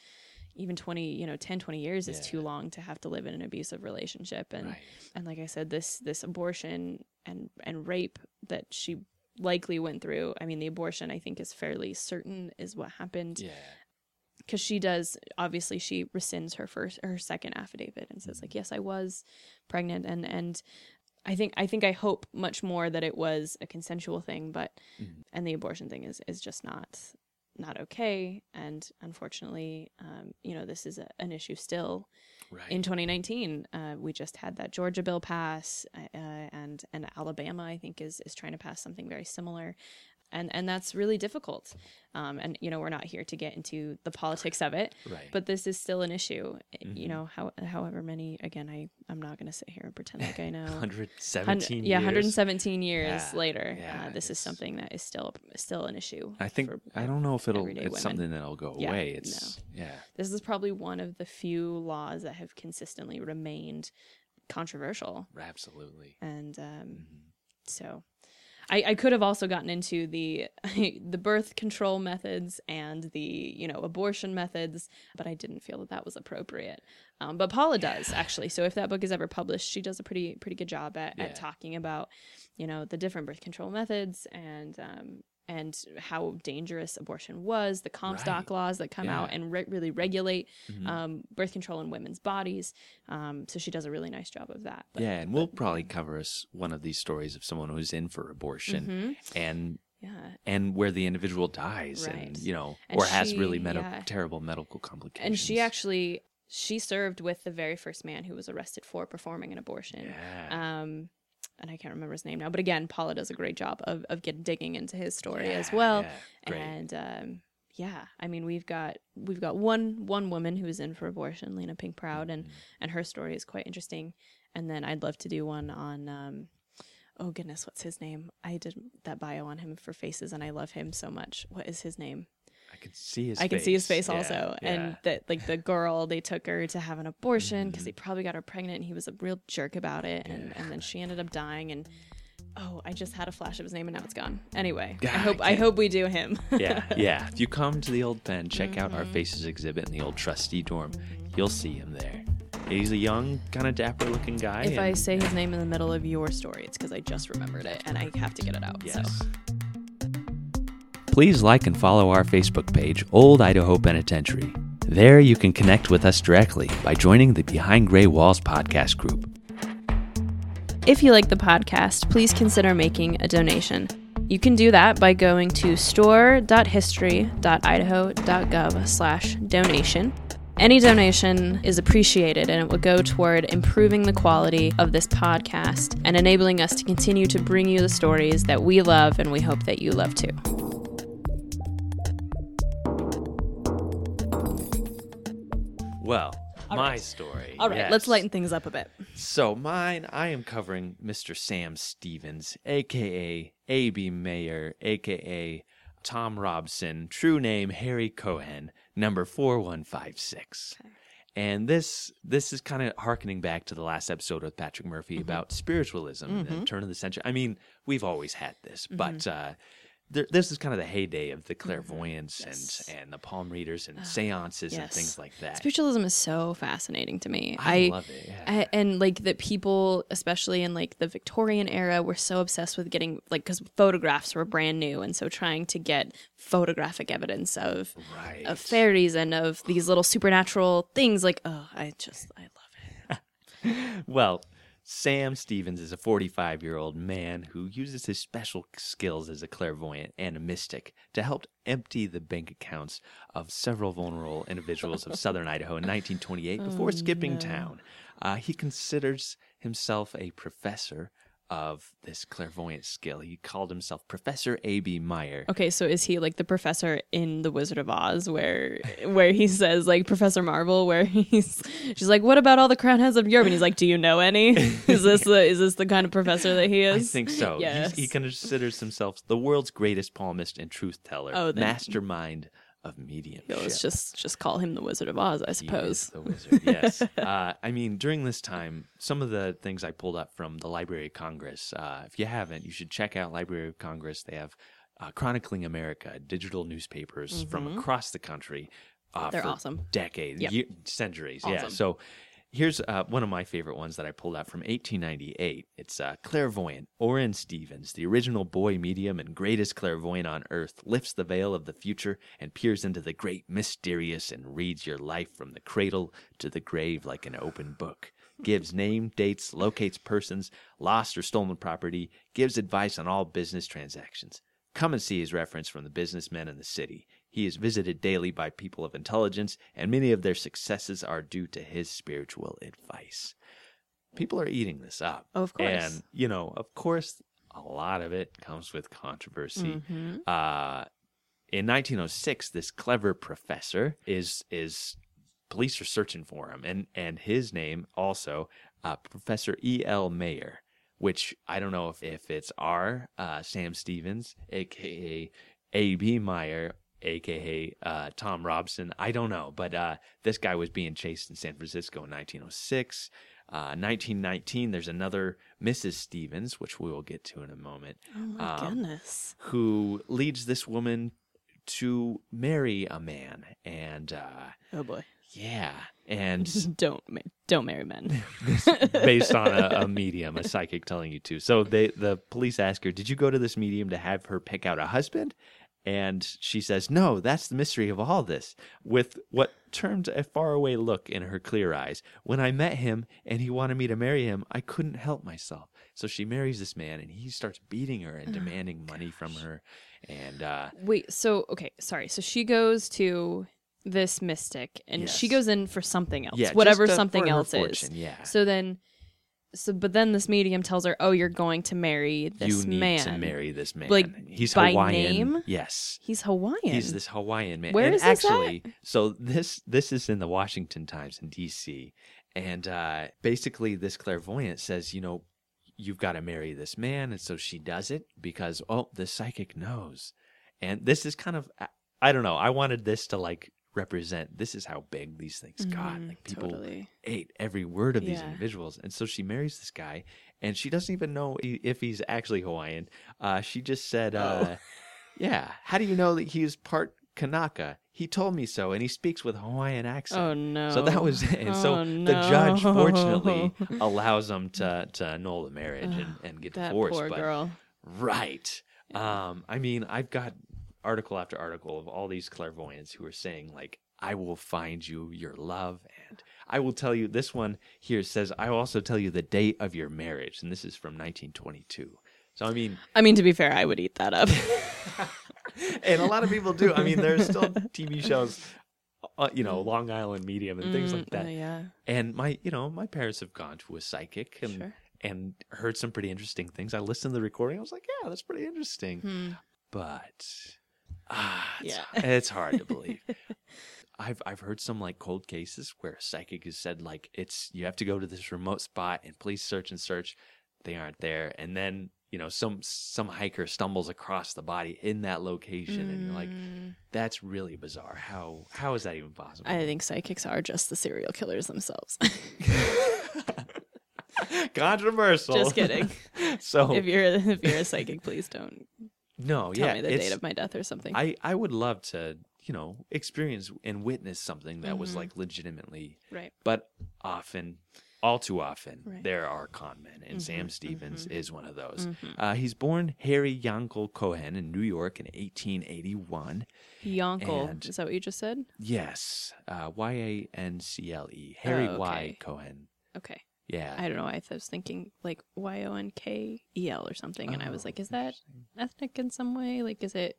Speaker 1: even 20, you know, 10, 20 years is too long to have to live in an abusive relationship. And,
Speaker 6: Right.
Speaker 1: and like I said, this, this abortion and, and rape that she likely went through. I mean, the abortion I think is fairly certain is what happened
Speaker 6: yeah.
Speaker 1: because she does obviously she rescinds her first her second affidavit and says like yes i was pregnant and and i think i think i hope much more that it was a consensual thing but
Speaker 6: Mhm.
Speaker 1: and the abortion thing is is just not not okay and unfortunately um, you know this is a, an issue still
Speaker 6: Right.
Speaker 1: in 2019 uh, we just had that georgia bill pass uh, and and alabama i think is is trying to pass something very similar and and that's really difficult um, and you know we're not here to get into the politics of it
Speaker 6: right.
Speaker 1: but this is still an issue
Speaker 6: Mhm.
Speaker 1: you know how however many again i i'm not going to sit here and pretend like i know
Speaker 6: 117
Speaker 1: Hun- yeah 117 years
Speaker 6: Yeah,
Speaker 1: later
Speaker 6: yeah,
Speaker 1: uh, this is something that is still still an issue
Speaker 6: I think I don't know if it'll it's
Speaker 1: women.
Speaker 6: something that'll go
Speaker 1: Yeah,
Speaker 6: away. It's yeah.
Speaker 1: this is probably one of the few laws that have consistently remained controversial
Speaker 6: Absolutely.
Speaker 1: and um,
Speaker 6: Mhm.
Speaker 1: so I, I could have also gotten into the the birth control methods and the you know abortion methods, but I didn't feel that that was appropriate. Um, but Paula does actually. So if that book is ever published, she does a pretty pretty good job at,
Speaker 6: Yeah.
Speaker 1: at talking about you know the different birth control methods and um, and how dangerous abortion was, the Comstock
Speaker 6: Right.
Speaker 1: laws that come out and re- really regulate
Speaker 6: Mhm.
Speaker 1: um, birth control in women's bodies. Um, so she does a really nice job of that. But,
Speaker 6: yeah, and we'll probably cover us one of these stories of someone who's in for abortion
Speaker 1: Mhm.
Speaker 6: and
Speaker 1: yeah,
Speaker 6: and where the individual dies and you know
Speaker 1: And
Speaker 6: or has really medi-
Speaker 1: yeah.
Speaker 6: terrible medical complications.
Speaker 1: and she actually she served with the very first man who was arrested for performing an abortion.
Speaker 6: yeah.
Speaker 1: Um, and I can't remember his name now, but again, Paula does a great job of of getting digging into his story as well.
Speaker 6: yeah.
Speaker 1: And um, yeah, I mean, we've got we've got one one woman who is in for abortion, Lena Pink Proud, and
Speaker 6: Mhm.
Speaker 1: and her story is quite interesting. And then I'd love to do one on. Um, Oh goodness, what's his name? I did that bio on him for Faces, and I love him so much. What is his name?
Speaker 6: I can see his
Speaker 1: I can see his face
Speaker 6: Yeah,
Speaker 1: also,
Speaker 6: yeah.
Speaker 1: and that like the girl they took her to have an abortion because
Speaker 6: Mhm.
Speaker 1: they probably got her pregnant, and he was a real jerk about it, and
Speaker 6: Yeah.
Speaker 1: and then she ended up dying, and oh, I just had a flash of his name, and now it's gone. Anyway, I
Speaker 6: God, I
Speaker 1: hope I
Speaker 6: can't-
Speaker 1: hope we do him.
Speaker 6: yeah, yeah. If you come to the old pen, check out our
Speaker 1: Mhm.
Speaker 6: Faces exhibit in the old trustee dorm. You'll see him there. He's a young, kind of dapper-looking guy.
Speaker 1: if I
Speaker 6: and-
Speaker 1: say his name in the middle of your story, it's because I just remembered it, and I have to get it out.
Speaker 6: Yes.
Speaker 1: So
Speaker 6: Please like and follow our Facebook page, Old Idaho Penitentiary. There you can connect with us directly by joining the Behind Gray Walls podcast group.
Speaker 1: If you like the podcast, please consider making a donation. You can do that by going to store.history.idaho.gov slash donation. Any donation is appreciated and it will go toward improving the quality of this podcast and enabling us to continue to bring you the stories that we love and we hope that you love too.
Speaker 6: Well,
Speaker 1: All
Speaker 6: my
Speaker 1: right.
Speaker 6: story.
Speaker 1: All right, let's lighten things up a bit.
Speaker 6: So mine, I am covering Mr. Sam Stevens, aka A.B. Mayer, aka Tom Robson, true name Harry Cohen, number four one five six. And this this is kind of harkening back to the last episode with Patrick Murphy
Speaker 1: Mm-hmm.
Speaker 6: about spiritualism, the turn of the century. I mean, we've always had this,
Speaker 1: Mm-hmm.
Speaker 6: but uh, there, this is kind of the heyday of the mm-hmm. clairvoyance
Speaker 1: Yes.
Speaker 6: And and the palm readers and seances and things like that.
Speaker 1: Spiritualism is so fascinating to me.
Speaker 6: I, love it. Yeah.
Speaker 1: I, and like that people especially in like the victorian era were so obsessed with getting like because photographs were brand new and so trying to get photographic evidence of
Speaker 6: right.
Speaker 1: of fairies and of these little supernatural things like oh i just i love it
Speaker 6: Well, Sam Stevens is a 45 year old man who uses his special skills as a clairvoyant and a mystic to help empty the bank accounts of several vulnerable individuals of southern Idaho in 1928 before skipping town. Uh, he considers himself a professor of this clairvoyant skill. He called himself Professor A.B. Meyer.
Speaker 1: okay so is he like the professor in the wizard of oz where where he says like professor marvel where he's she's like what about all the crown heads of europe and he's like do you know any is this the is this the kind of professor that he is?
Speaker 6: I think so. He's-
Speaker 1: Yes.
Speaker 6: He considers himself the world's greatest palmist and truth teller,
Speaker 1: Oh, then-
Speaker 6: mastermind of mediumship.
Speaker 1: Let's just just call him the Wizard of Oz, I suppose.
Speaker 6: the wizard. Yes. uh, I mean, during this time, some of the things I pulled up from the Library of Congress. Uh, if you haven't, you should check out Library of Congress. They have uh, chronicling America, digital newspapers from across the country. Uh,
Speaker 1: Mm-hmm. They're
Speaker 6: for
Speaker 1: awesome.
Speaker 6: Decades,
Speaker 1: Yep.
Speaker 6: ye- centuries. Yeah. So. Here's uh, one of my favorite ones that I pulled out from 1898. It's uh, clairvoyant Orrin Stevens, the original boy medium and greatest clairvoyant on earth, lifts the veil of the future and peers into the great mysterious and reads your life from the cradle to the grave like an open book. Gives name, dates, locates persons, lost or stolen property, gives advice on all business transactions. Come and see his reference from the businessmen in the city. He is visited daily by people of intelligence, and many of their successes are due to his spiritual advice. People are eating this up.
Speaker 1: Of course.
Speaker 6: And, you know, of course, a lot of it comes with controversy.
Speaker 1: Mhm.
Speaker 6: Uh, in 1906, this clever professor is is police are searching for him, and and his name also uh, Professor E. L. Mayer, which I don't know if if it's R. Uh, Sam Stevens, aka A. B. Meyer. AKA uh, Tom Robson. I don't know, but uh, this guy was being chased in San Francisco in 1906. Uh, 1919, there's another Mrs. Stevens, which we will get to in a moment
Speaker 1: Oh my
Speaker 6: Um,
Speaker 1: goodness.
Speaker 6: who leads this woman to marry a man and uh
Speaker 1: Oh boy.
Speaker 6: yeah and
Speaker 1: don't ma- don't marry men.
Speaker 6: based on a, a medium a psychic telling you to so they the police ask her did you go to this medium to have her pick out a husband and she says no that's the mystery of all this with what turned a faraway look in her clear eyes when i met him and he wanted me to marry him i couldn't help myself so she marries this man and he starts beating her and demanding money from her and uh
Speaker 1: Wait, so okay, sorry. So she goes to this mystic and she goes in for something else.
Speaker 6: Yeah,
Speaker 1: whatever something else
Speaker 6: fortune,
Speaker 1: is.
Speaker 6: yeah.
Speaker 1: So then so but then this medium tells her, "Oh, you're going to marry this man.
Speaker 6: you need
Speaker 1: man."
Speaker 6: to marry this man.
Speaker 1: Like,
Speaker 6: he's
Speaker 1: by
Speaker 6: Hawaiian.
Speaker 1: name?
Speaker 6: Yes.
Speaker 1: He's Hawaiian.
Speaker 6: He's this Hawaiian man.
Speaker 1: Where
Speaker 6: and
Speaker 1: is this at?
Speaker 6: actually so this this is in the Washington Times in DC. And uh basically this clairvoyant says, you know, you've got to marry this man and so she does it because oh, the psychic knows. And this is kind of I don't know. I wanted this to like represent this is how big these things got.
Speaker 1: Mhm,
Speaker 6: Like people
Speaker 1: totally.
Speaker 6: ate every word of these
Speaker 1: Yeah.
Speaker 6: individuals. And so she marries this guy, and she doesn't even know if he's actually Hawaiian. Uh, she just said,
Speaker 1: Oh.
Speaker 6: uh, Yeah, how do you know that he's part Kanaka? He told me so, and he speaks with Hawaiian accent.
Speaker 1: Oh no.
Speaker 6: So that was it. And so
Speaker 1: Oh,
Speaker 6: the judge, fortunately, allows them to, to annul the marriage and, and get
Speaker 1: that
Speaker 6: divorced.
Speaker 1: poor
Speaker 6: but
Speaker 1: girl.
Speaker 6: Right. Um, I mean, I've got article after article of all these clairvoyants who are saying like, "I will find you your love," and I will tell you. This one here says, "I will also tell you the date of your marriage," and this is from 1922. So I mean,
Speaker 1: I mean to be fair, I would eat that up.
Speaker 6: and a lot of people do. I mean, there's still TV shows, uh, you know, Long Island Medium and things like
Speaker 1: Mm,
Speaker 6: that.
Speaker 1: uh, yeah.
Speaker 6: And my, you know, my parents have gone to a psychic and
Speaker 1: Sure.
Speaker 6: and heard some pretty interesting things. I listened to the recording. I was like, yeah, that's pretty interesting.
Speaker 1: Hmm.
Speaker 6: But ah, it's,
Speaker 1: Yeah.
Speaker 6: it's hard to believe. I've I've heard some like cold cases where a psychic has said like it's you have to go to this remote spot and please search and search. They aren't there, and then you know some some hiker stumbles across the body in that location, and you're like,
Speaker 1: Mm,
Speaker 6: that's really bizarre. How how is that even possible?
Speaker 1: I think psychics are just the serial killers themselves.
Speaker 6: Controversial.
Speaker 1: just kidding.
Speaker 6: so
Speaker 1: if you're if you're a psychic, please don't
Speaker 6: no,
Speaker 1: tell
Speaker 6: yeah,
Speaker 1: me the date of my death or something.
Speaker 6: I I would love to you know experience and witness something that was
Speaker 1: Mhm.
Speaker 6: like legitimately,
Speaker 1: right.
Speaker 6: but often. All too often,
Speaker 1: Right.
Speaker 6: there are con men, and Sam
Speaker 1: Mhm,
Speaker 6: Stevens
Speaker 1: mhm.
Speaker 6: is one of those.
Speaker 1: Mhm.
Speaker 6: Uh, he's born Harry Yankel Cohen in New York in 1881.
Speaker 1: Yonkel.
Speaker 6: And-
Speaker 1: Is that what you just said?
Speaker 6: Yes, uh, Y A N C L E. Harry
Speaker 1: Oh,
Speaker 6: Y. Cohen.
Speaker 1: Okay.
Speaker 6: Yeah.
Speaker 1: I don't know. I was thinking like Y O N K E L or something, and I was
Speaker 6: Oh,
Speaker 1: like, is that ethnic in some way? Like, is it?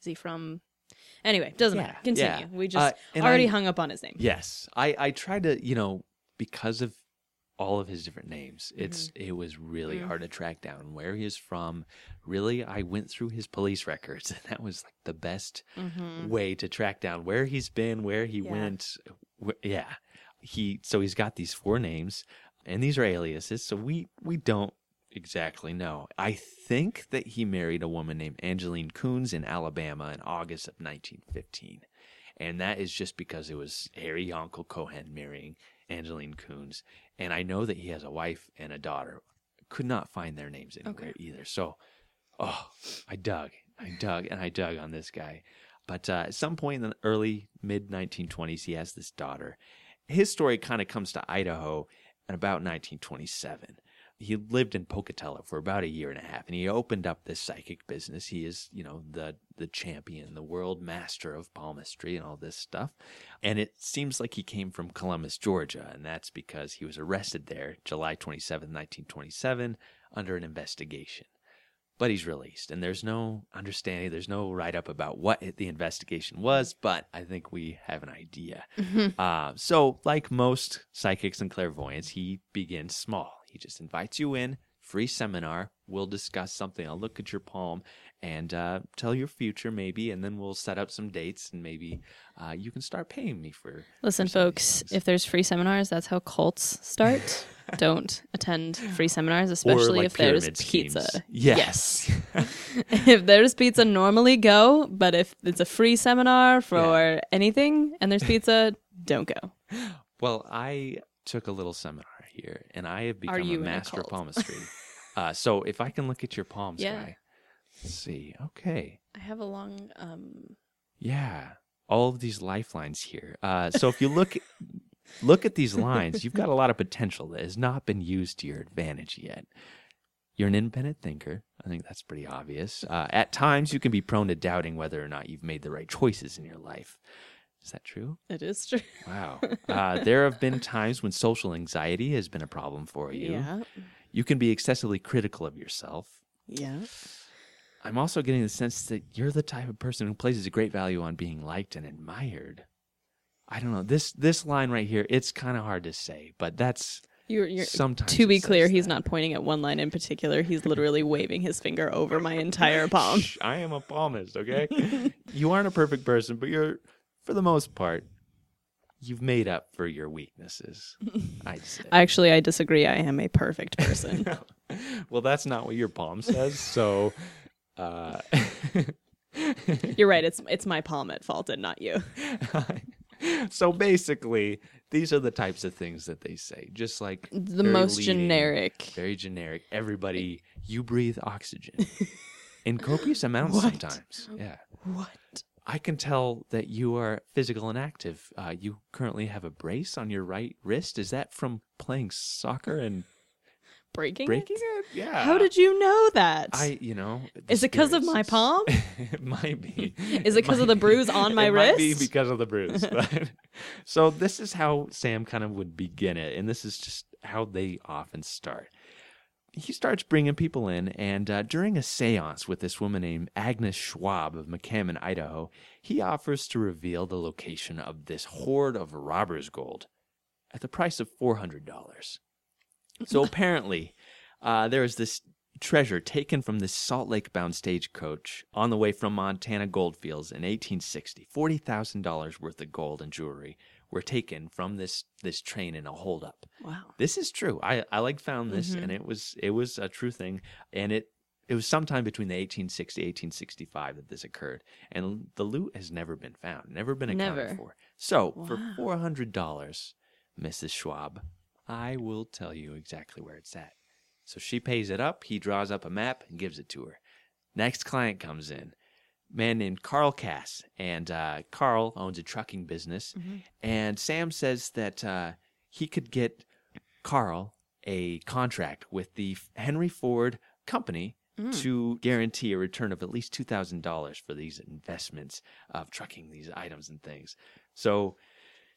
Speaker 1: Is he from? Anyway, doesn't
Speaker 6: Yeah,
Speaker 1: matter. Continue.
Speaker 6: yeah.
Speaker 1: We just
Speaker 6: Uh, and
Speaker 1: already
Speaker 6: I-
Speaker 1: hung up on his name.
Speaker 6: Yes, I I tried to you know because of all of his different names. It's
Speaker 1: Mm-hmm.
Speaker 6: it was really
Speaker 1: Mm.
Speaker 6: hard to track down where he is from. Really, I went through his police records, and that was like the best
Speaker 1: Mm-hmm.
Speaker 6: way to track down where he's been, where he
Speaker 1: Yeah.
Speaker 6: went. Wh- yeah, he so he's got these four names, and these are aliases. So we we don't exactly know. I think that he married a woman named Angeline Coons in Alabama in August of 1915. And that is just because it was Harry Uncle Cohen marrying Angeline Coons. And I know that he has a wife and a daughter. Could not find their names anywhere either. So, oh, I dug. I dug and I dug on this guy. But uh, at some point in the early mid 1920s, he has this daughter. His story kind of comes to Idaho in about 1927 he lived in Pocatello for about a year and a half, and he opened up this psychic business. He is, you know, the the champion, the world master of palmistry and all this stuff. And it seems like he came from Columbus, Georgia, and that's because he was arrested there July 27, 1927, under an investigation. But he's released, and there's no understanding, there's no write up about what the investigation was, but I think we have an idea. Uh, so, like most psychics and clairvoyants, he begins small. He just invites you in, free seminar. We'll discuss something. I'll look at your palm and uh, tell your future, maybe, and then we'll set up some dates, and maybe uh, you can start paying me for.
Speaker 1: Listen,
Speaker 6: for some of these
Speaker 1: folks, if there's free seminars, that's how cults start. Don't attend free seminars, especially
Speaker 6: like
Speaker 1: if there's
Speaker 6: pyramid
Speaker 1: pizza.
Speaker 6: schemes. Yes.
Speaker 1: if there's pizza, normally go. But if it's a free seminar for anything and there's pizza, don't go.
Speaker 6: Well, I took a little seminar here, and I have become a
Speaker 1: a
Speaker 6: master of palmistry. uh, so if I can look at your palms,
Speaker 1: Yeah.
Speaker 6: guy. Let's see. Okay.
Speaker 1: I have a long. um
Speaker 6: Yeah, all of these lifelines here. Uh, so if you look look at these lines, you've got a lot of potential that has not been used to your advantage yet. You're an independent thinker. I think that's pretty obvious. Uh, at times, you can be prone to doubting whether or not you've made the right choices in your life. Is that true?
Speaker 1: It is true.
Speaker 6: Wow. Uh, there have been times when social anxiety has been a problem for you.
Speaker 1: Yeah.
Speaker 6: You can be excessively critical of yourself.
Speaker 1: Yeah.
Speaker 6: I'm also getting the sense that you're the type of person who places a great value on being liked and admired. I don't know. This this line right here, it's kind of hard to say, but that's
Speaker 1: You're, you're,
Speaker 6: Sometimes
Speaker 1: to be clear, he's
Speaker 6: that.
Speaker 1: not pointing at one line in particular. He's literally waving his finger over my entire palm.
Speaker 6: Shh, I am a palmist, okay? you aren't a perfect person, but you're for the most part you've made up for your weaknesses. I'd.
Speaker 1: Actually, I disagree. I am a perfect person.
Speaker 6: well, that's not what your palm says, so uh
Speaker 1: You're right. It's it's my palm at fault and not you.
Speaker 6: so basically, these are the types of things that they say, just like
Speaker 1: The most
Speaker 6: leading,
Speaker 1: generic.
Speaker 6: very generic. Everybody, you breathe oxygen in copious amounts
Speaker 1: What?
Speaker 6: sometimes. Yeah,
Speaker 1: What?
Speaker 6: I can tell that you are physical and active. Uh, you currently have a brace on your right wrist. Is that from playing soccer and
Speaker 1: Breaking?
Speaker 6: breaking
Speaker 1: it?
Speaker 6: it? Yeah.
Speaker 1: How did you know that?
Speaker 6: I? You know,
Speaker 1: is it because of my palm?
Speaker 6: it might be.
Speaker 1: Is it because of the bruise on my
Speaker 6: it Might be
Speaker 1: wrist?
Speaker 6: because of the bruise. But, so this is how Sam kind of would begin it, and this is just how they often start. He starts bringing people in, and uh, during a séance with this woman named Agnes Schwab of McCammon, Idaho, he offers to reveal the location of this hoard of robbers' gold at the price of four hundred dollars. So apparently, uh, there is this treasure taken from this Salt Lake bound stagecoach on the way from Montana goldfields in 1860. $40,000 worth of gold and jewelry were taken from this, this train in a holdup.
Speaker 1: wow.
Speaker 6: This is true. I, I like found this and it was it was a true thing and it it was sometime between the 1860 1865 that this occurred and the loot has never been found, never been accounted
Speaker 1: Never.
Speaker 6: for. So,
Speaker 1: Wow.
Speaker 6: for $400, Mrs. Schwab, I will tell you exactly where it's at. So she pays it up, he draws up a map and gives it to her. Next client comes in. Man named Carl Cass. And uh, Carl owns a trucking business. And Sam says that uh, he could get Carl a contract with the Henry Ford Company to guarantee a return of at least $2,000 for these investments of trucking these items and things. So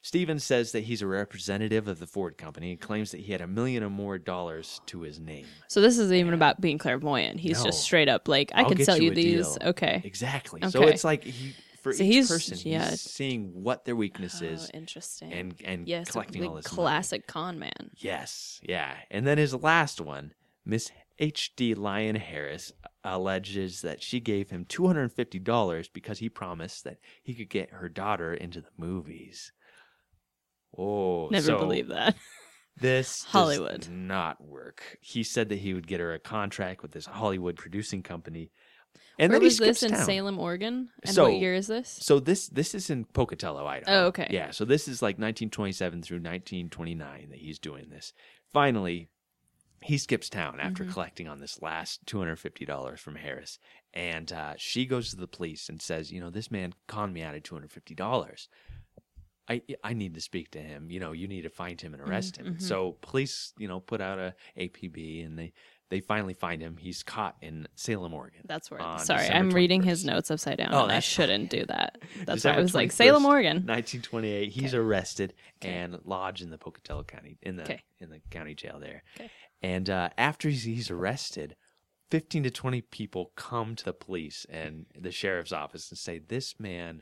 Speaker 6: Stevens says that he's a representative of the Ford Company and claims that he had a million or more dollars to his name.
Speaker 1: So this isn't even about being clairvoyant. He's
Speaker 6: No.
Speaker 1: just straight up like, I
Speaker 6: I'll
Speaker 1: can
Speaker 6: get
Speaker 1: sell you,
Speaker 6: a
Speaker 1: these.
Speaker 6: deal.
Speaker 1: Okay.
Speaker 6: Exactly. So
Speaker 1: Okay.
Speaker 6: it's like he for
Speaker 1: So
Speaker 6: each
Speaker 1: he's-
Speaker 6: person,
Speaker 1: yeah.
Speaker 6: he's seeing what their weakness
Speaker 1: Oh,
Speaker 6: is
Speaker 1: interesting.
Speaker 6: and and
Speaker 1: yes,
Speaker 6: collecting all this money.
Speaker 1: classic con man.
Speaker 6: Yes, yeah. And then his last one, Miss H.D. Lyon Harris uh, alleges that she gave him $250 because he promised that he could get her daughter into the movies. Oh,
Speaker 1: Never
Speaker 6: so
Speaker 1: believe that.
Speaker 6: This
Speaker 1: Hollywood.
Speaker 6: not work. He said that he would get her a contract with this Hollywood producing company. And
Speaker 1: Where
Speaker 6: then he
Speaker 1: was this in
Speaker 6: town.
Speaker 1: Salem, Oregon? And
Speaker 6: So-
Speaker 1: what year is this?
Speaker 6: So this this is in Pocatello, Idaho.
Speaker 1: Oh, okay.
Speaker 6: Yeah, so this is like 1927 through 1929 that he's doing this. Finally, he skips town after
Speaker 1: Mm-hmm.
Speaker 6: collecting on this last $250 from Harris, and uh, she goes to the police and says, "You know, this man conned me out of $250." I, I need to speak to him. You know, you need to find him and arrest him.
Speaker 1: Mm-hmm.
Speaker 6: So police, you know, put out a APB and they they finally find him. He's caught in Salem, Oregon.
Speaker 1: That's where. Sorry,
Speaker 6: December
Speaker 1: I'm reading his notes upside down.
Speaker 6: Oh,
Speaker 1: and I shouldn't do that. That's why I was like Salem, Oregon.
Speaker 6: 1928. He's arrested and lodged in the Pocatello County in the
Speaker 1: Okay.
Speaker 6: in the county jail there.
Speaker 1: Okay.
Speaker 6: And uh, after he's, he's arrested, 15 to 20 people come to the police and the sheriff's office and say this man.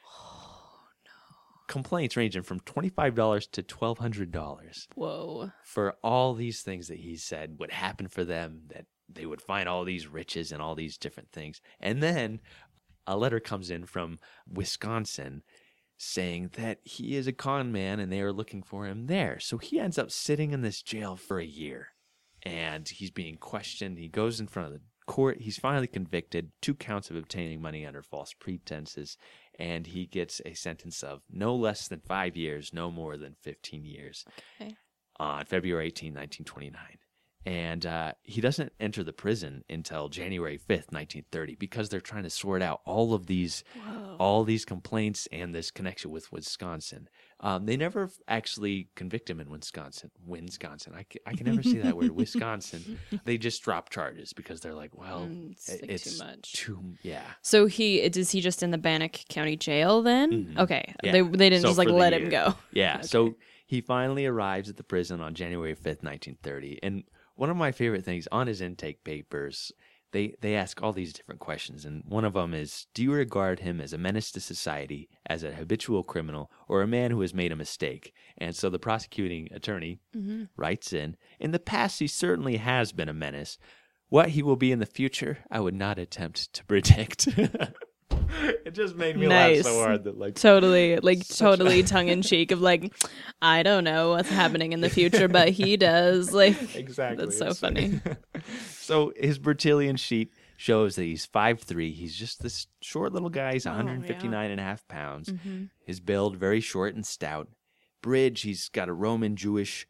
Speaker 6: Complaints ranging from $25 to $1,200
Speaker 1: Whoa.
Speaker 6: for all these things that he said would happen for them, that they would find all these riches and all these different things. And then a letter comes in from Wisconsin saying that he is a con man and they are looking for him there. So he ends up sitting in this jail for a year and he's being questioned. He goes in front of the court. He's finally convicted, two counts of obtaining money under false pretenses, and he gets a sentence of no less than five years, no more than 15 years
Speaker 1: Okay.
Speaker 6: on February 18, 1929. And uh, he doesn't enter the prison until January 5th, 1930, because they're trying to sort out all of these, all these complaints and this connection with Wisconsin. Um, they never actually convict him in Wisconsin. Wisconsin, I can, I can never say that word. Wisconsin. They just drop charges because they're like, well,
Speaker 1: Mm, it's, like, too much.
Speaker 6: Too, yeah.
Speaker 1: So he is he just in the Bannock County Jail then? Okay.
Speaker 6: Mm-hmm. Yeah.
Speaker 1: They they didn't
Speaker 6: So
Speaker 1: just like let him go.
Speaker 6: Yeah. So he finally arrives at the prison on January 5th, 1930. And one of my favorite things on his intake papers, they, they ask all these different questions. And one of them is Do you regard him as a menace to society, as a habitual criminal, or a man who has made a mistake? And so the prosecuting attorney mm-hmm. writes in In the past, he certainly has been a menace. What he will be in the future, I would not attempt to predict. it just made me laugh so hard that, like,
Speaker 1: Totally, like totally tongue in cheek of like, I don't know what's happening in the future, but he does. Like,
Speaker 6: Exactly.
Speaker 1: That's so
Speaker 6: It's-
Speaker 1: funny.
Speaker 6: so his Bertillon sheet shows that he's 5'3". He's just this short little guy. He's 159 and a half pounds. Mm-hmm. His build very short and stout. Bridge, he's got a Roman Jewish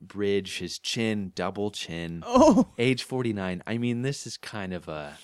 Speaker 6: bridge. His chin, double chin.
Speaker 1: oh,
Speaker 6: Age 49. I mean, this is kind of a...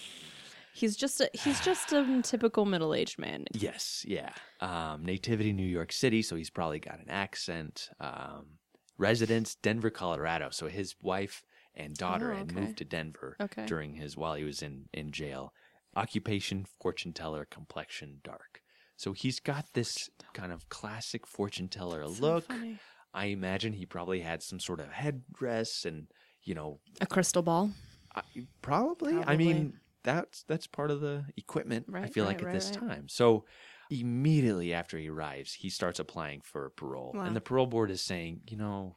Speaker 1: he's just a he's just a typical middle aged man.
Speaker 6: Yes, yeah. Um, nativity, New York City, so he's probably got an accent. Um, residence, Denver, Colorado. So his wife and daughter
Speaker 1: Oh,
Speaker 6: had moved to Denver
Speaker 1: Okay.
Speaker 6: during his while he was in in jail. Occupation, fortune teller, complexion, dark. So he's got this kind of classic fortune teller look.
Speaker 1: funny.
Speaker 6: I imagine he probably had some sort of headdress and you know
Speaker 1: A crystal ball.
Speaker 6: I, probably. I mean, that's that's part of the equipment. I feel
Speaker 1: right,
Speaker 6: like at
Speaker 1: right,
Speaker 6: this
Speaker 1: right.
Speaker 6: time. So immediately after he arrives, he starts applying for parole,
Speaker 1: Wow.
Speaker 6: and the parole board is saying, you know,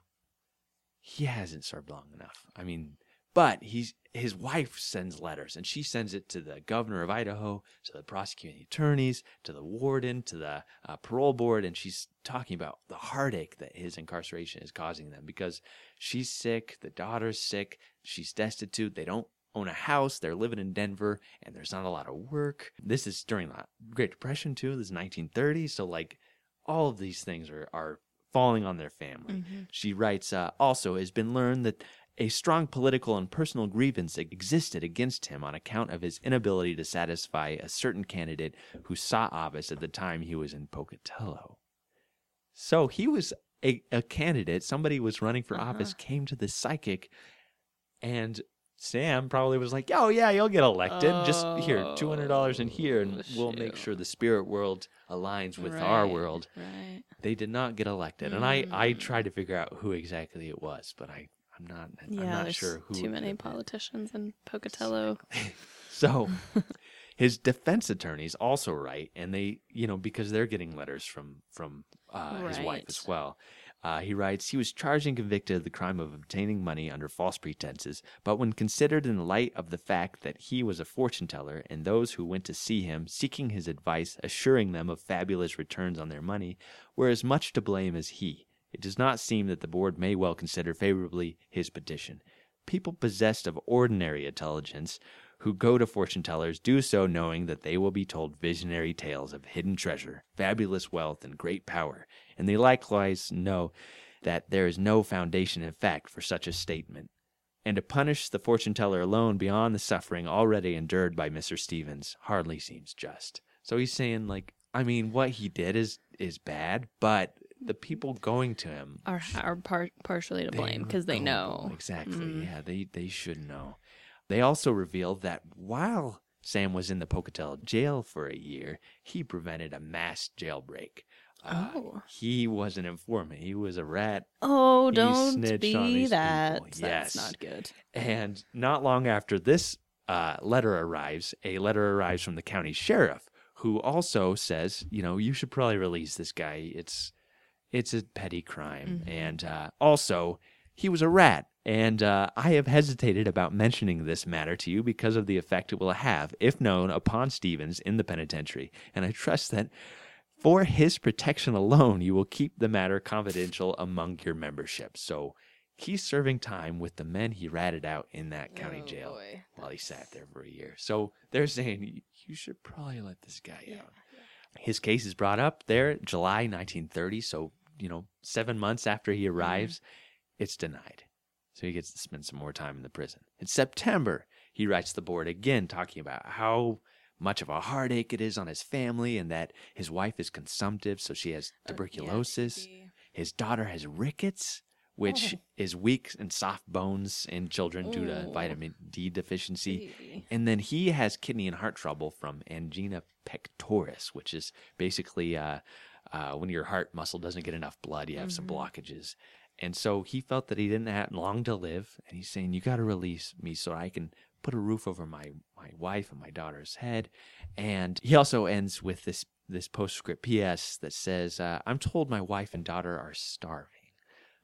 Speaker 6: he hasn't served long enough. I mean, but he's his wife sends letters, and she sends it to the governor of Idaho, to the prosecuting attorneys, to the warden, to the uh, parole board, and she's talking about the heartache that his incarceration is causing them because she's sick, the daughter's sick, she's destitute, they don't own a house, they're living in Denver, and there's not a lot of work. This is during the Great Depression too. This is 1930, so like all of these things are are falling on their family. She writes, uh, also, has been learned that a strong political and personal grievance existed against him on account of his inability to satisfy a certain candidate who sought office at the time he was in Pocatello. So he was a, a candidate, somebody was running for office, came to the psychic, and Sam probably was like, "Oh yeah, you'll get elected. Just here, two hundred dollars in here, and we'll make sure the spirit world aligns with our
Speaker 1: Right,
Speaker 6: world."
Speaker 1: Right.
Speaker 6: They did not get elected, and I I tried to figure out who exactly it was, but I I'm not I'm not
Speaker 1: there's
Speaker 6: sure who
Speaker 1: too many
Speaker 6: could have been.
Speaker 1: politicians in Pocatello.
Speaker 6: So his defense attorneys also write, and they, you know, because they're getting letters from from uh, his wife as well. Uh, he writes, he was charged and convicted of the crime of obtaining money under false pretenses, but when considered in light of the fact that he was a fortune teller and those who went to see him, seeking his advice, assuring them of fabulous returns on their money, were as much to blame as he, it does not seem that the board may well consider favorably his petition. People possessed of ordinary intelligence who go to fortune tellers do so knowing that they will be told visionary tales of hidden treasure, fabulous wealth, and great power, and they likewise know that there is no foundation in fact for such a statement. And to punish the fortune teller alone beyond the suffering already endured by Mr. Stevens hardly seems just. So he's saying, like, I mean, what he did is is bad, but the people going to him
Speaker 1: Are are par- partially to blame because they know.
Speaker 6: exactly.
Speaker 1: Mm.
Speaker 6: Yeah, they they should know. They also revealed that while Sam was in the Pocatello jail for a year, he prevented a mass jailbreak. Uh,
Speaker 1: Oh.
Speaker 6: he was an informant. He was a rat,
Speaker 1: Oh,
Speaker 6: He
Speaker 1: don't be that.
Speaker 6: people.
Speaker 1: That's
Speaker 6: Yes.
Speaker 1: not good.
Speaker 6: and not long after this uh, letter arrives, a letter arrives from the county sheriff, who also says, you know, you should probably release this guy. It's it's a petty crime, and uh, also he was a rat. And uh, I have hesitated about mentioning this matter to you because of the effect it will have, if known, upon Stevens in the penitentiary. And I trust that for his protection alone, you will keep the matter confidential among your membership. So he's serving time with the men he ratted out in that county
Speaker 1: Oh,
Speaker 6: jail
Speaker 1: boy.
Speaker 6: while he sat there for a year. So they're saying you should probably let this guy out. His case is brought up there July 1930. So, you know, seven months after he arrives, it's denied. So he gets to spend some more time in the prison. In September, he writes the board again, talking about how much of a heartache it is on his family and that his wife is consumptive, so she has tuberculosis. His daughter has rickets, which is weak and soft bones in children due to
Speaker 1: Oh.
Speaker 6: vitamin D deficiency.
Speaker 1: Baby.
Speaker 6: And then he has kidney and heart trouble from angina pectoris, which is basically uh, uh, when your heart muscle doesn't get enough blood, you have some blockages. And so he felt that he didn't have long to live. And he's saying, You got to release me so I can put a roof over my, my wife and my daughter's head. And he also ends with this, this postscript PS that says, uh, I'm told my wife and daughter are starving.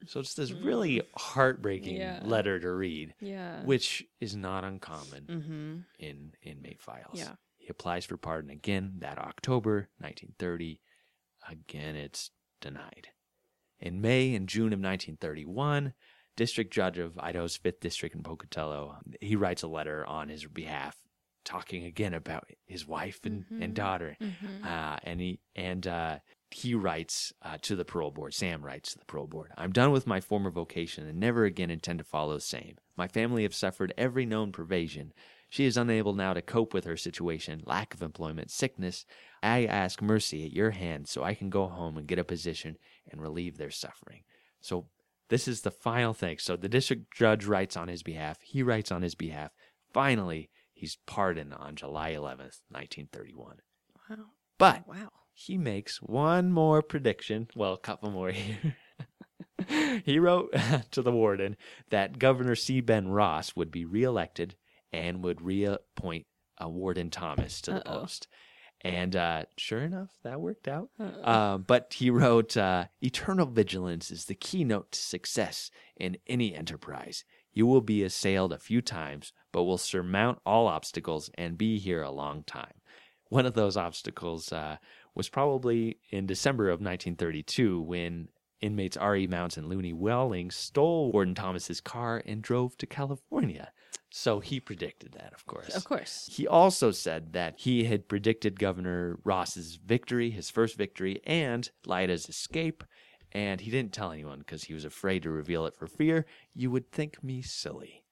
Speaker 6: So it's this really heartbreaking
Speaker 1: Yeah.
Speaker 6: letter to read
Speaker 1: Yeah.
Speaker 6: which is not uncommon
Speaker 1: Mm-hmm.
Speaker 6: in inmate files.
Speaker 1: Yeah.
Speaker 6: He applies for pardon again that October 1930. Again, it's denied. In May and June of 1931, District Judge of Idaho's 5th District in Pocatello, he writes a letter on his behalf talking again about his wife and, and daughter.
Speaker 1: Mm-hmm.
Speaker 6: Uh, and he and uh, he writes uh, to the parole board. Sam writes to the parole board. I'm done with my former vocation and never again intend to follow the same. My family have suffered every known privation. She is unable now to cope with her situation, lack of employment, sickness. I ask mercy at your hand so I can go home and get a position and relieve their suffering. So this is the final thing. So the district judge writes on his behalf. He writes on his behalf. Finally, he's pardoned on July 11th, 1931.
Speaker 1: Wow.
Speaker 6: But
Speaker 1: Wow.
Speaker 6: he makes one more prediction. Well, a couple more here. he wrote to the warden that Governor C. Ben Ross would be reelected and would reappoint a Warden Thomas to the
Speaker 1: Uh-oh.
Speaker 6: post. And uh, sure enough, that worked out. Um, but he wrote, uh, Eternal vigilance is the keynote to success in any enterprise. You will be assailed a few times, but will surmount all obstacles and be here a long time. One of those obstacles uh, was probably in December of 1932 when inmates R.E. Mounts and Looney Welling stole Warden Thomas's car and drove to California. So he predicted that, of course.
Speaker 1: Of course.
Speaker 6: He also said that he had predicted Governor Ross's victory, his first victory, and Lyda's escape. And he didn't tell anyone because he was afraid to reveal it for fear you would think me silly.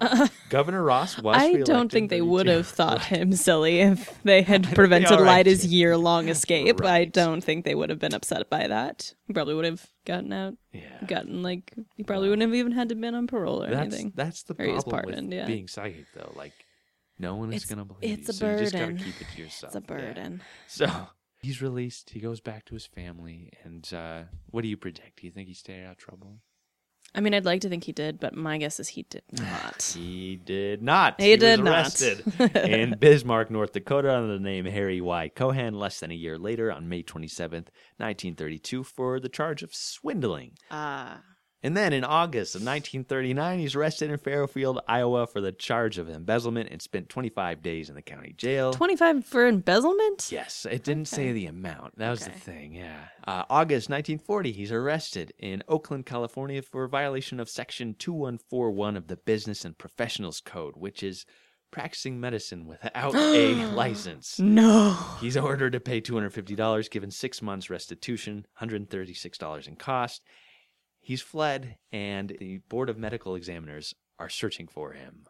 Speaker 6: Uh, Governor Ross was.
Speaker 1: I don't think they would have thought him silly if they had prevented
Speaker 6: right, Lyda's
Speaker 1: year long escape. I don't think they would have been upset by that. He probably would have gotten out,
Speaker 6: Yeah.
Speaker 1: gotten like, he probably wouldn't have even had to been on parole or
Speaker 6: That's,
Speaker 1: anything.
Speaker 6: that's the
Speaker 1: Or he was
Speaker 6: problem
Speaker 1: pardoned,
Speaker 6: with
Speaker 1: yeah.
Speaker 6: being psychic, though. Like, no one is
Speaker 1: It's-
Speaker 6: to believe
Speaker 1: it's
Speaker 6: you.
Speaker 1: a
Speaker 6: so you just got to keep it to yourself.
Speaker 1: It's a
Speaker 6: Yeah.
Speaker 1: burden.
Speaker 6: So he's released. He goes back to his family. And uh, what do you predict? Do you think he stayed out of trouble?
Speaker 1: I mean, I'd like to think he did, but my guess is he did not.
Speaker 6: He did not.
Speaker 1: He did
Speaker 6: was
Speaker 1: not.
Speaker 6: arrested in Bismarck, North Dakota, under the name Harry Y. Cohan. Less than a year later, on May twenty seventh, nineteen thirty two, for the charge of swindling.
Speaker 1: Ah.
Speaker 6: And then in August of 1939, he's arrested in Fairfield, Iowa, for the charge of embezzlement and spent 25 days in the county jail.
Speaker 1: 25 for embezzlement?
Speaker 6: Yes, it didn't say the amount. That was
Speaker 1: Okay.
Speaker 6: the thing, yeah. Uh, August 1940, he's arrested in Oakland, California for violation of Section 2141 of the Business and Professionals Code, which is practicing medicine without a license.
Speaker 1: No.
Speaker 6: He's ordered to pay $250, given six months restitution, $136 in cost. He's fled, and the Board of Medical Examiners are searching for him.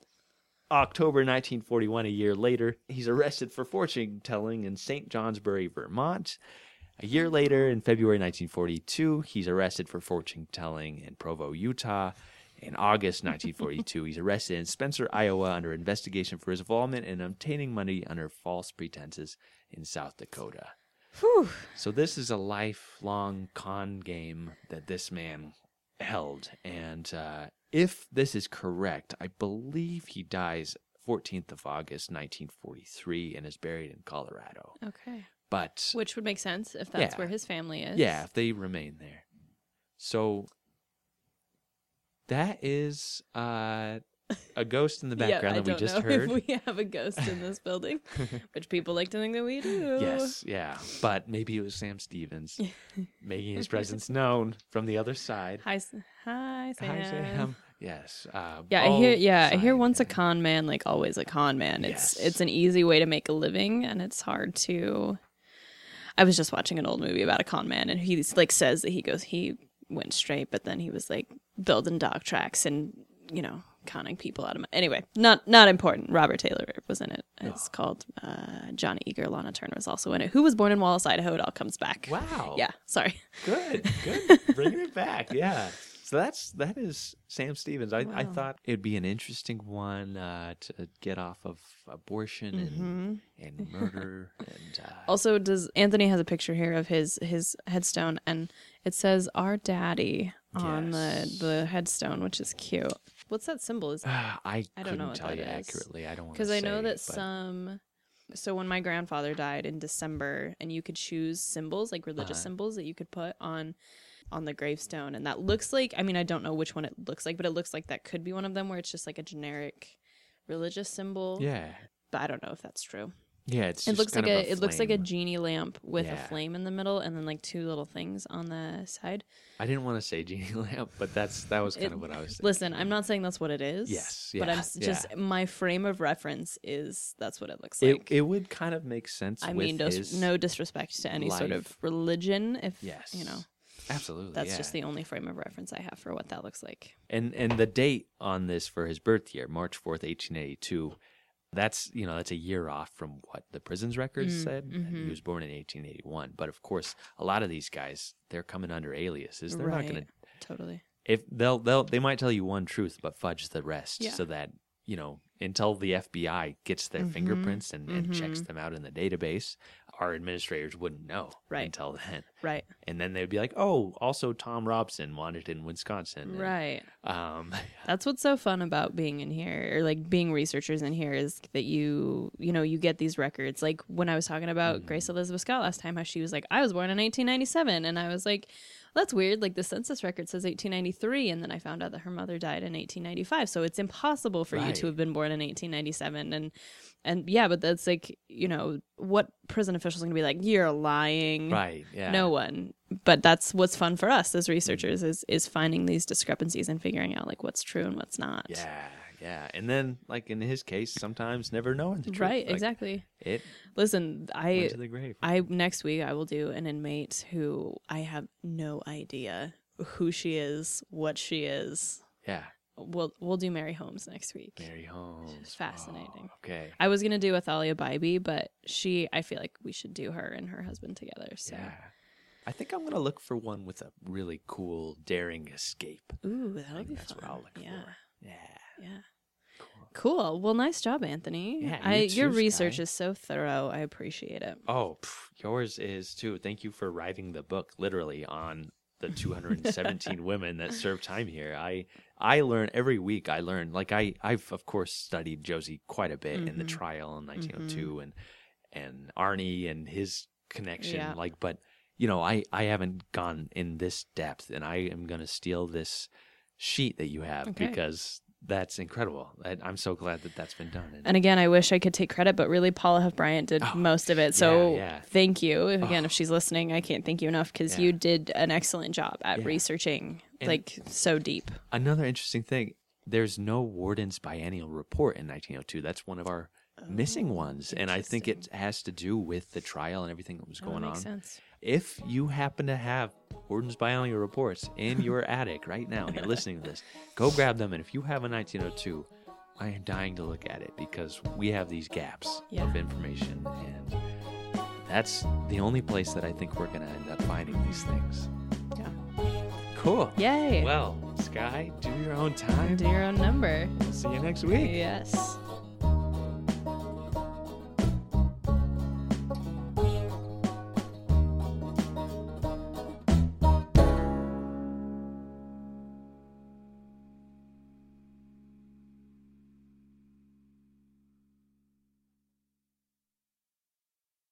Speaker 6: October 1941, a year later, he's arrested for fortune telling in St. Johnsbury, Vermont. A year later, in February 1942, he's arrested for fortune telling in Provo, Utah. In August 1942, he's arrested in Spencer, Iowa, under investigation for his involvement in obtaining money under false pretenses in South Dakota.
Speaker 1: Whew.
Speaker 6: So this is a lifelong con game that this man held, and uh, if this is correct, I believe he dies 14th of August 1943 and is buried in Colorado.
Speaker 1: Okay.
Speaker 6: But
Speaker 1: Which would make sense if that's
Speaker 6: Yeah.
Speaker 1: where his family is.
Speaker 6: yeah, if they remain there. So that is uh, a ghost in the background
Speaker 1: yeah, I
Speaker 6: that we
Speaker 1: don't
Speaker 6: just
Speaker 1: know
Speaker 6: heard.
Speaker 1: If we have a ghost in this building, which people like to think that we do.
Speaker 6: Yes, yeah. But maybe it was Sam Stevens making his presence known from the other side.
Speaker 1: Hi, hi, Sam.
Speaker 6: Hi, Sam. Yes. Uh,
Speaker 1: Yeah, I hear. Yeah, I hear. Once a con man, like always a con man. It's
Speaker 6: Yes.
Speaker 1: it's an easy way to make a living, and it's hard to. I was just watching an old movie about a con man, and he like says that he goes he went straight, but then he was like building dog tracks and you know conning people out of. mon- Anyway, not not important. Robert Taylor was in it. It's called uh, Johnny Eager. Lana Turner was also in it. Who was born in Wallace, Idaho? It all comes back.
Speaker 6: Wow.
Speaker 1: Yeah. Sorry.
Speaker 6: Good. Good. Bringing it back. Yeah. So that's that is Sam Stevens. I, I thought it'd be an interesting one uh, to get off of abortion and and murder and uh,
Speaker 1: Also, does Anthony has a picture here of his his headstone, and it says "Our Daddy" on
Speaker 6: Yes.
Speaker 1: the the headstone, which is cute. What's that symbol? Is
Speaker 6: I
Speaker 1: I don't know what
Speaker 6: tell
Speaker 1: that
Speaker 6: you
Speaker 1: is.
Speaker 6: accurately. I don't want
Speaker 1: because I know that
Speaker 6: but
Speaker 1: some. So when my grandfather died in December, and you could choose symbols like religious
Speaker 6: Uh-huh.
Speaker 1: symbols that you could put on on the gravestone, and that looks like I mean I don't know which one it looks like, but it looks like that could be one of them where it's just like a generic religious symbol.
Speaker 6: Yeah.
Speaker 1: but I don't know if that's true.
Speaker 6: Yeah. It's
Speaker 1: It
Speaker 6: just
Speaker 1: looks like a,
Speaker 6: of
Speaker 1: it looks like a genie lamp with
Speaker 6: Yeah.
Speaker 1: a flame in the middle and then like two little things on the side.
Speaker 6: I didn't want to say genie lamp, but that's that was kind
Speaker 1: It-
Speaker 6: of what I was. Thinking.
Speaker 1: Listen, I'm not saying that's what it is.
Speaker 6: Yes,
Speaker 1: but I'm
Speaker 6: yeah,
Speaker 1: just
Speaker 6: yeah.
Speaker 1: my frame of reference is that's what it looks like.
Speaker 6: it would kind of make sense.
Speaker 1: I
Speaker 6: with
Speaker 1: mean,
Speaker 6: his
Speaker 1: no disrespect to any sort of religion. If
Speaker 6: Yes.
Speaker 1: you know,
Speaker 6: Absolutely.
Speaker 1: that's
Speaker 6: yeah.
Speaker 1: just the only frame of reference I have for what that looks like.
Speaker 6: and and the date on this for his birth year, March fourth, eighteen eighty two. That's you know that's a year off from what the prison's records
Speaker 1: Mm,
Speaker 6: said.
Speaker 1: mhm.
Speaker 6: He was born in eighteen eighty one, but of course, a lot of these guys they're coming under aliases. They're not going to.
Speaker 1: Totally.
Speaker 6: if they'll they'll they might tell you one truth but fudge the rest
Speaker 1: Yeah.
Speaker 6: so that you know until the FBI gets their
Speaker 1: Mhm,
Speaker 6: fingerprints and, and checks
Speaker 1: mhm.
Speaker 6: them out in the database, our administrators wouldn't know
Speaker 1: Right.
Speaker 6: until then.
Speaker 1: Right.
Speaker 6: And then they'd be like, "Oh, also Tom Robson wanted in Wisconsin." and,
Speaker 1: Right.
Speaker 6: Um,
Speaker 1: That's what's so fun about being in here or like being researchers in here is that you you know you get these records. Like when I was talking about
Speaker 6: Mm-hmm.
Speaker 1: Grace Elizabeth Scott last time, how she was like, I was born in 1897, and I was like, that's weird. Like the census record says 1893, and then I found out that her mother died in 1895. So it's impossible for you to have been born in 1897. And and yeah, but that's like you know what prison officials are gonna be like? You're lying,
Speaker 6: right? Yeah.
Speaker 1: no one but that's what's fun for us as researchers
Speaker 6: Mm-hmm.
Speaker 1: is is finding these discrepancies and figuring out like what's true and what's not
Speaker 6: Yeah, yeah. And then, like in his case, sometimes never knowing the truth.
Speaker 1: right
Speaker 6: Like,
Speaker 1: exactly
Speaker 6: It
Speaker 1: listen i
Speaker 6: to the grave.
Speaker 1: i next week i will do an inmate who i have no idea who she is what she is
Speaker 6: yeah,
Speaker 1: we'll we'll do mary holmes next week
Speaker 6: Mary Holmes.
Speaker 1: fascinating.
Speaker 6: Oh, okay.
Speaker 1: i was gonna do athalia bybee but she i feel like we should do her and her husband together so
Speaker 6: Yeah. I think I'm gonna look for one with a really cool, daring escape.
Speaker 1: ooh that'll
Speaker 6: think
Speaker 1: be
Speaker 6: that's
Speaker 1: fun
Speaker 6: what I'll look
Speaker 1: yeah
Speaker 6: for. Yeah.
Speaker 1: Yeah Cool. Well, nice job, Anthony.
Speaker 6: Yeah,
Speaker 1: I,
Speaker 6: you
Speaker 1: your
Speaker 6: too,
Speaker 1: research
Speaker 6: Sky.
Speaker 1: is so thorough. I appreciate it.
Speaker 6: Oh, pff, yours is too. Thank you for writing the book literally on the 217 women that served time here. I I learn every week. I learn like I I've of course studied Josie quite a bit in the
Speaker 1: Mhm.
Speaker 6: trial in 1902 and and Arney and his connection.
Speaker 1: Yeah.
Speaker 6: Like, but you know, I I haven't gone in this depth, and I am going to steal this sheet that you have
Speaker 1: Okay.
Speaker 6: because that's incredible. I, I'm so glad that that's been done. And,
Speaker 1: And again, I wish I could take credit, but really, Paula Huff Bryant did
Speaker 6: Oh,
Speaker 1: most of it. So
Speaker 6: yeah.
Speaker 1: thank you. If- Again,
Speaker 6: Oh.
Speaker 1: if she's listening, I can't thank you enough because
Speaker 6: Yeah.
Speaker 1: you did an excellent job at
Speaker 6: Yeah.
Speaker 1: researching
Speaker 6: And-
Speaker 1: like so deep.
Speaker 6: another interesting thing there's no warden's biennial report in 1902. That's one of our missing ones, and I think it has to do with the trial and everything that was
Speaker 1: Oh,
Speaker 6: going
Speaker 1: that makes
Speaker 6: on.
Speaker 1: sense.
Speaker 6: If you happen to have Warden's Biennial reports in your attic right now and you're listening to this, go grab them. And if you have a 1902, I am dying to look at it because we have these gaps
Speaker 1: Yeah.
Speaker 6: of information. And that's the only place that I think we're going to end up finding these things.
Speaker 1: Yeah.
Speaker 6: Cool.
Speaker 1: Yay.
Speaker 6: Well, Sky, do your own time.
Speaker 1: Do your own number.
Speaker 6: See you next week.
Speaker 1: Yes.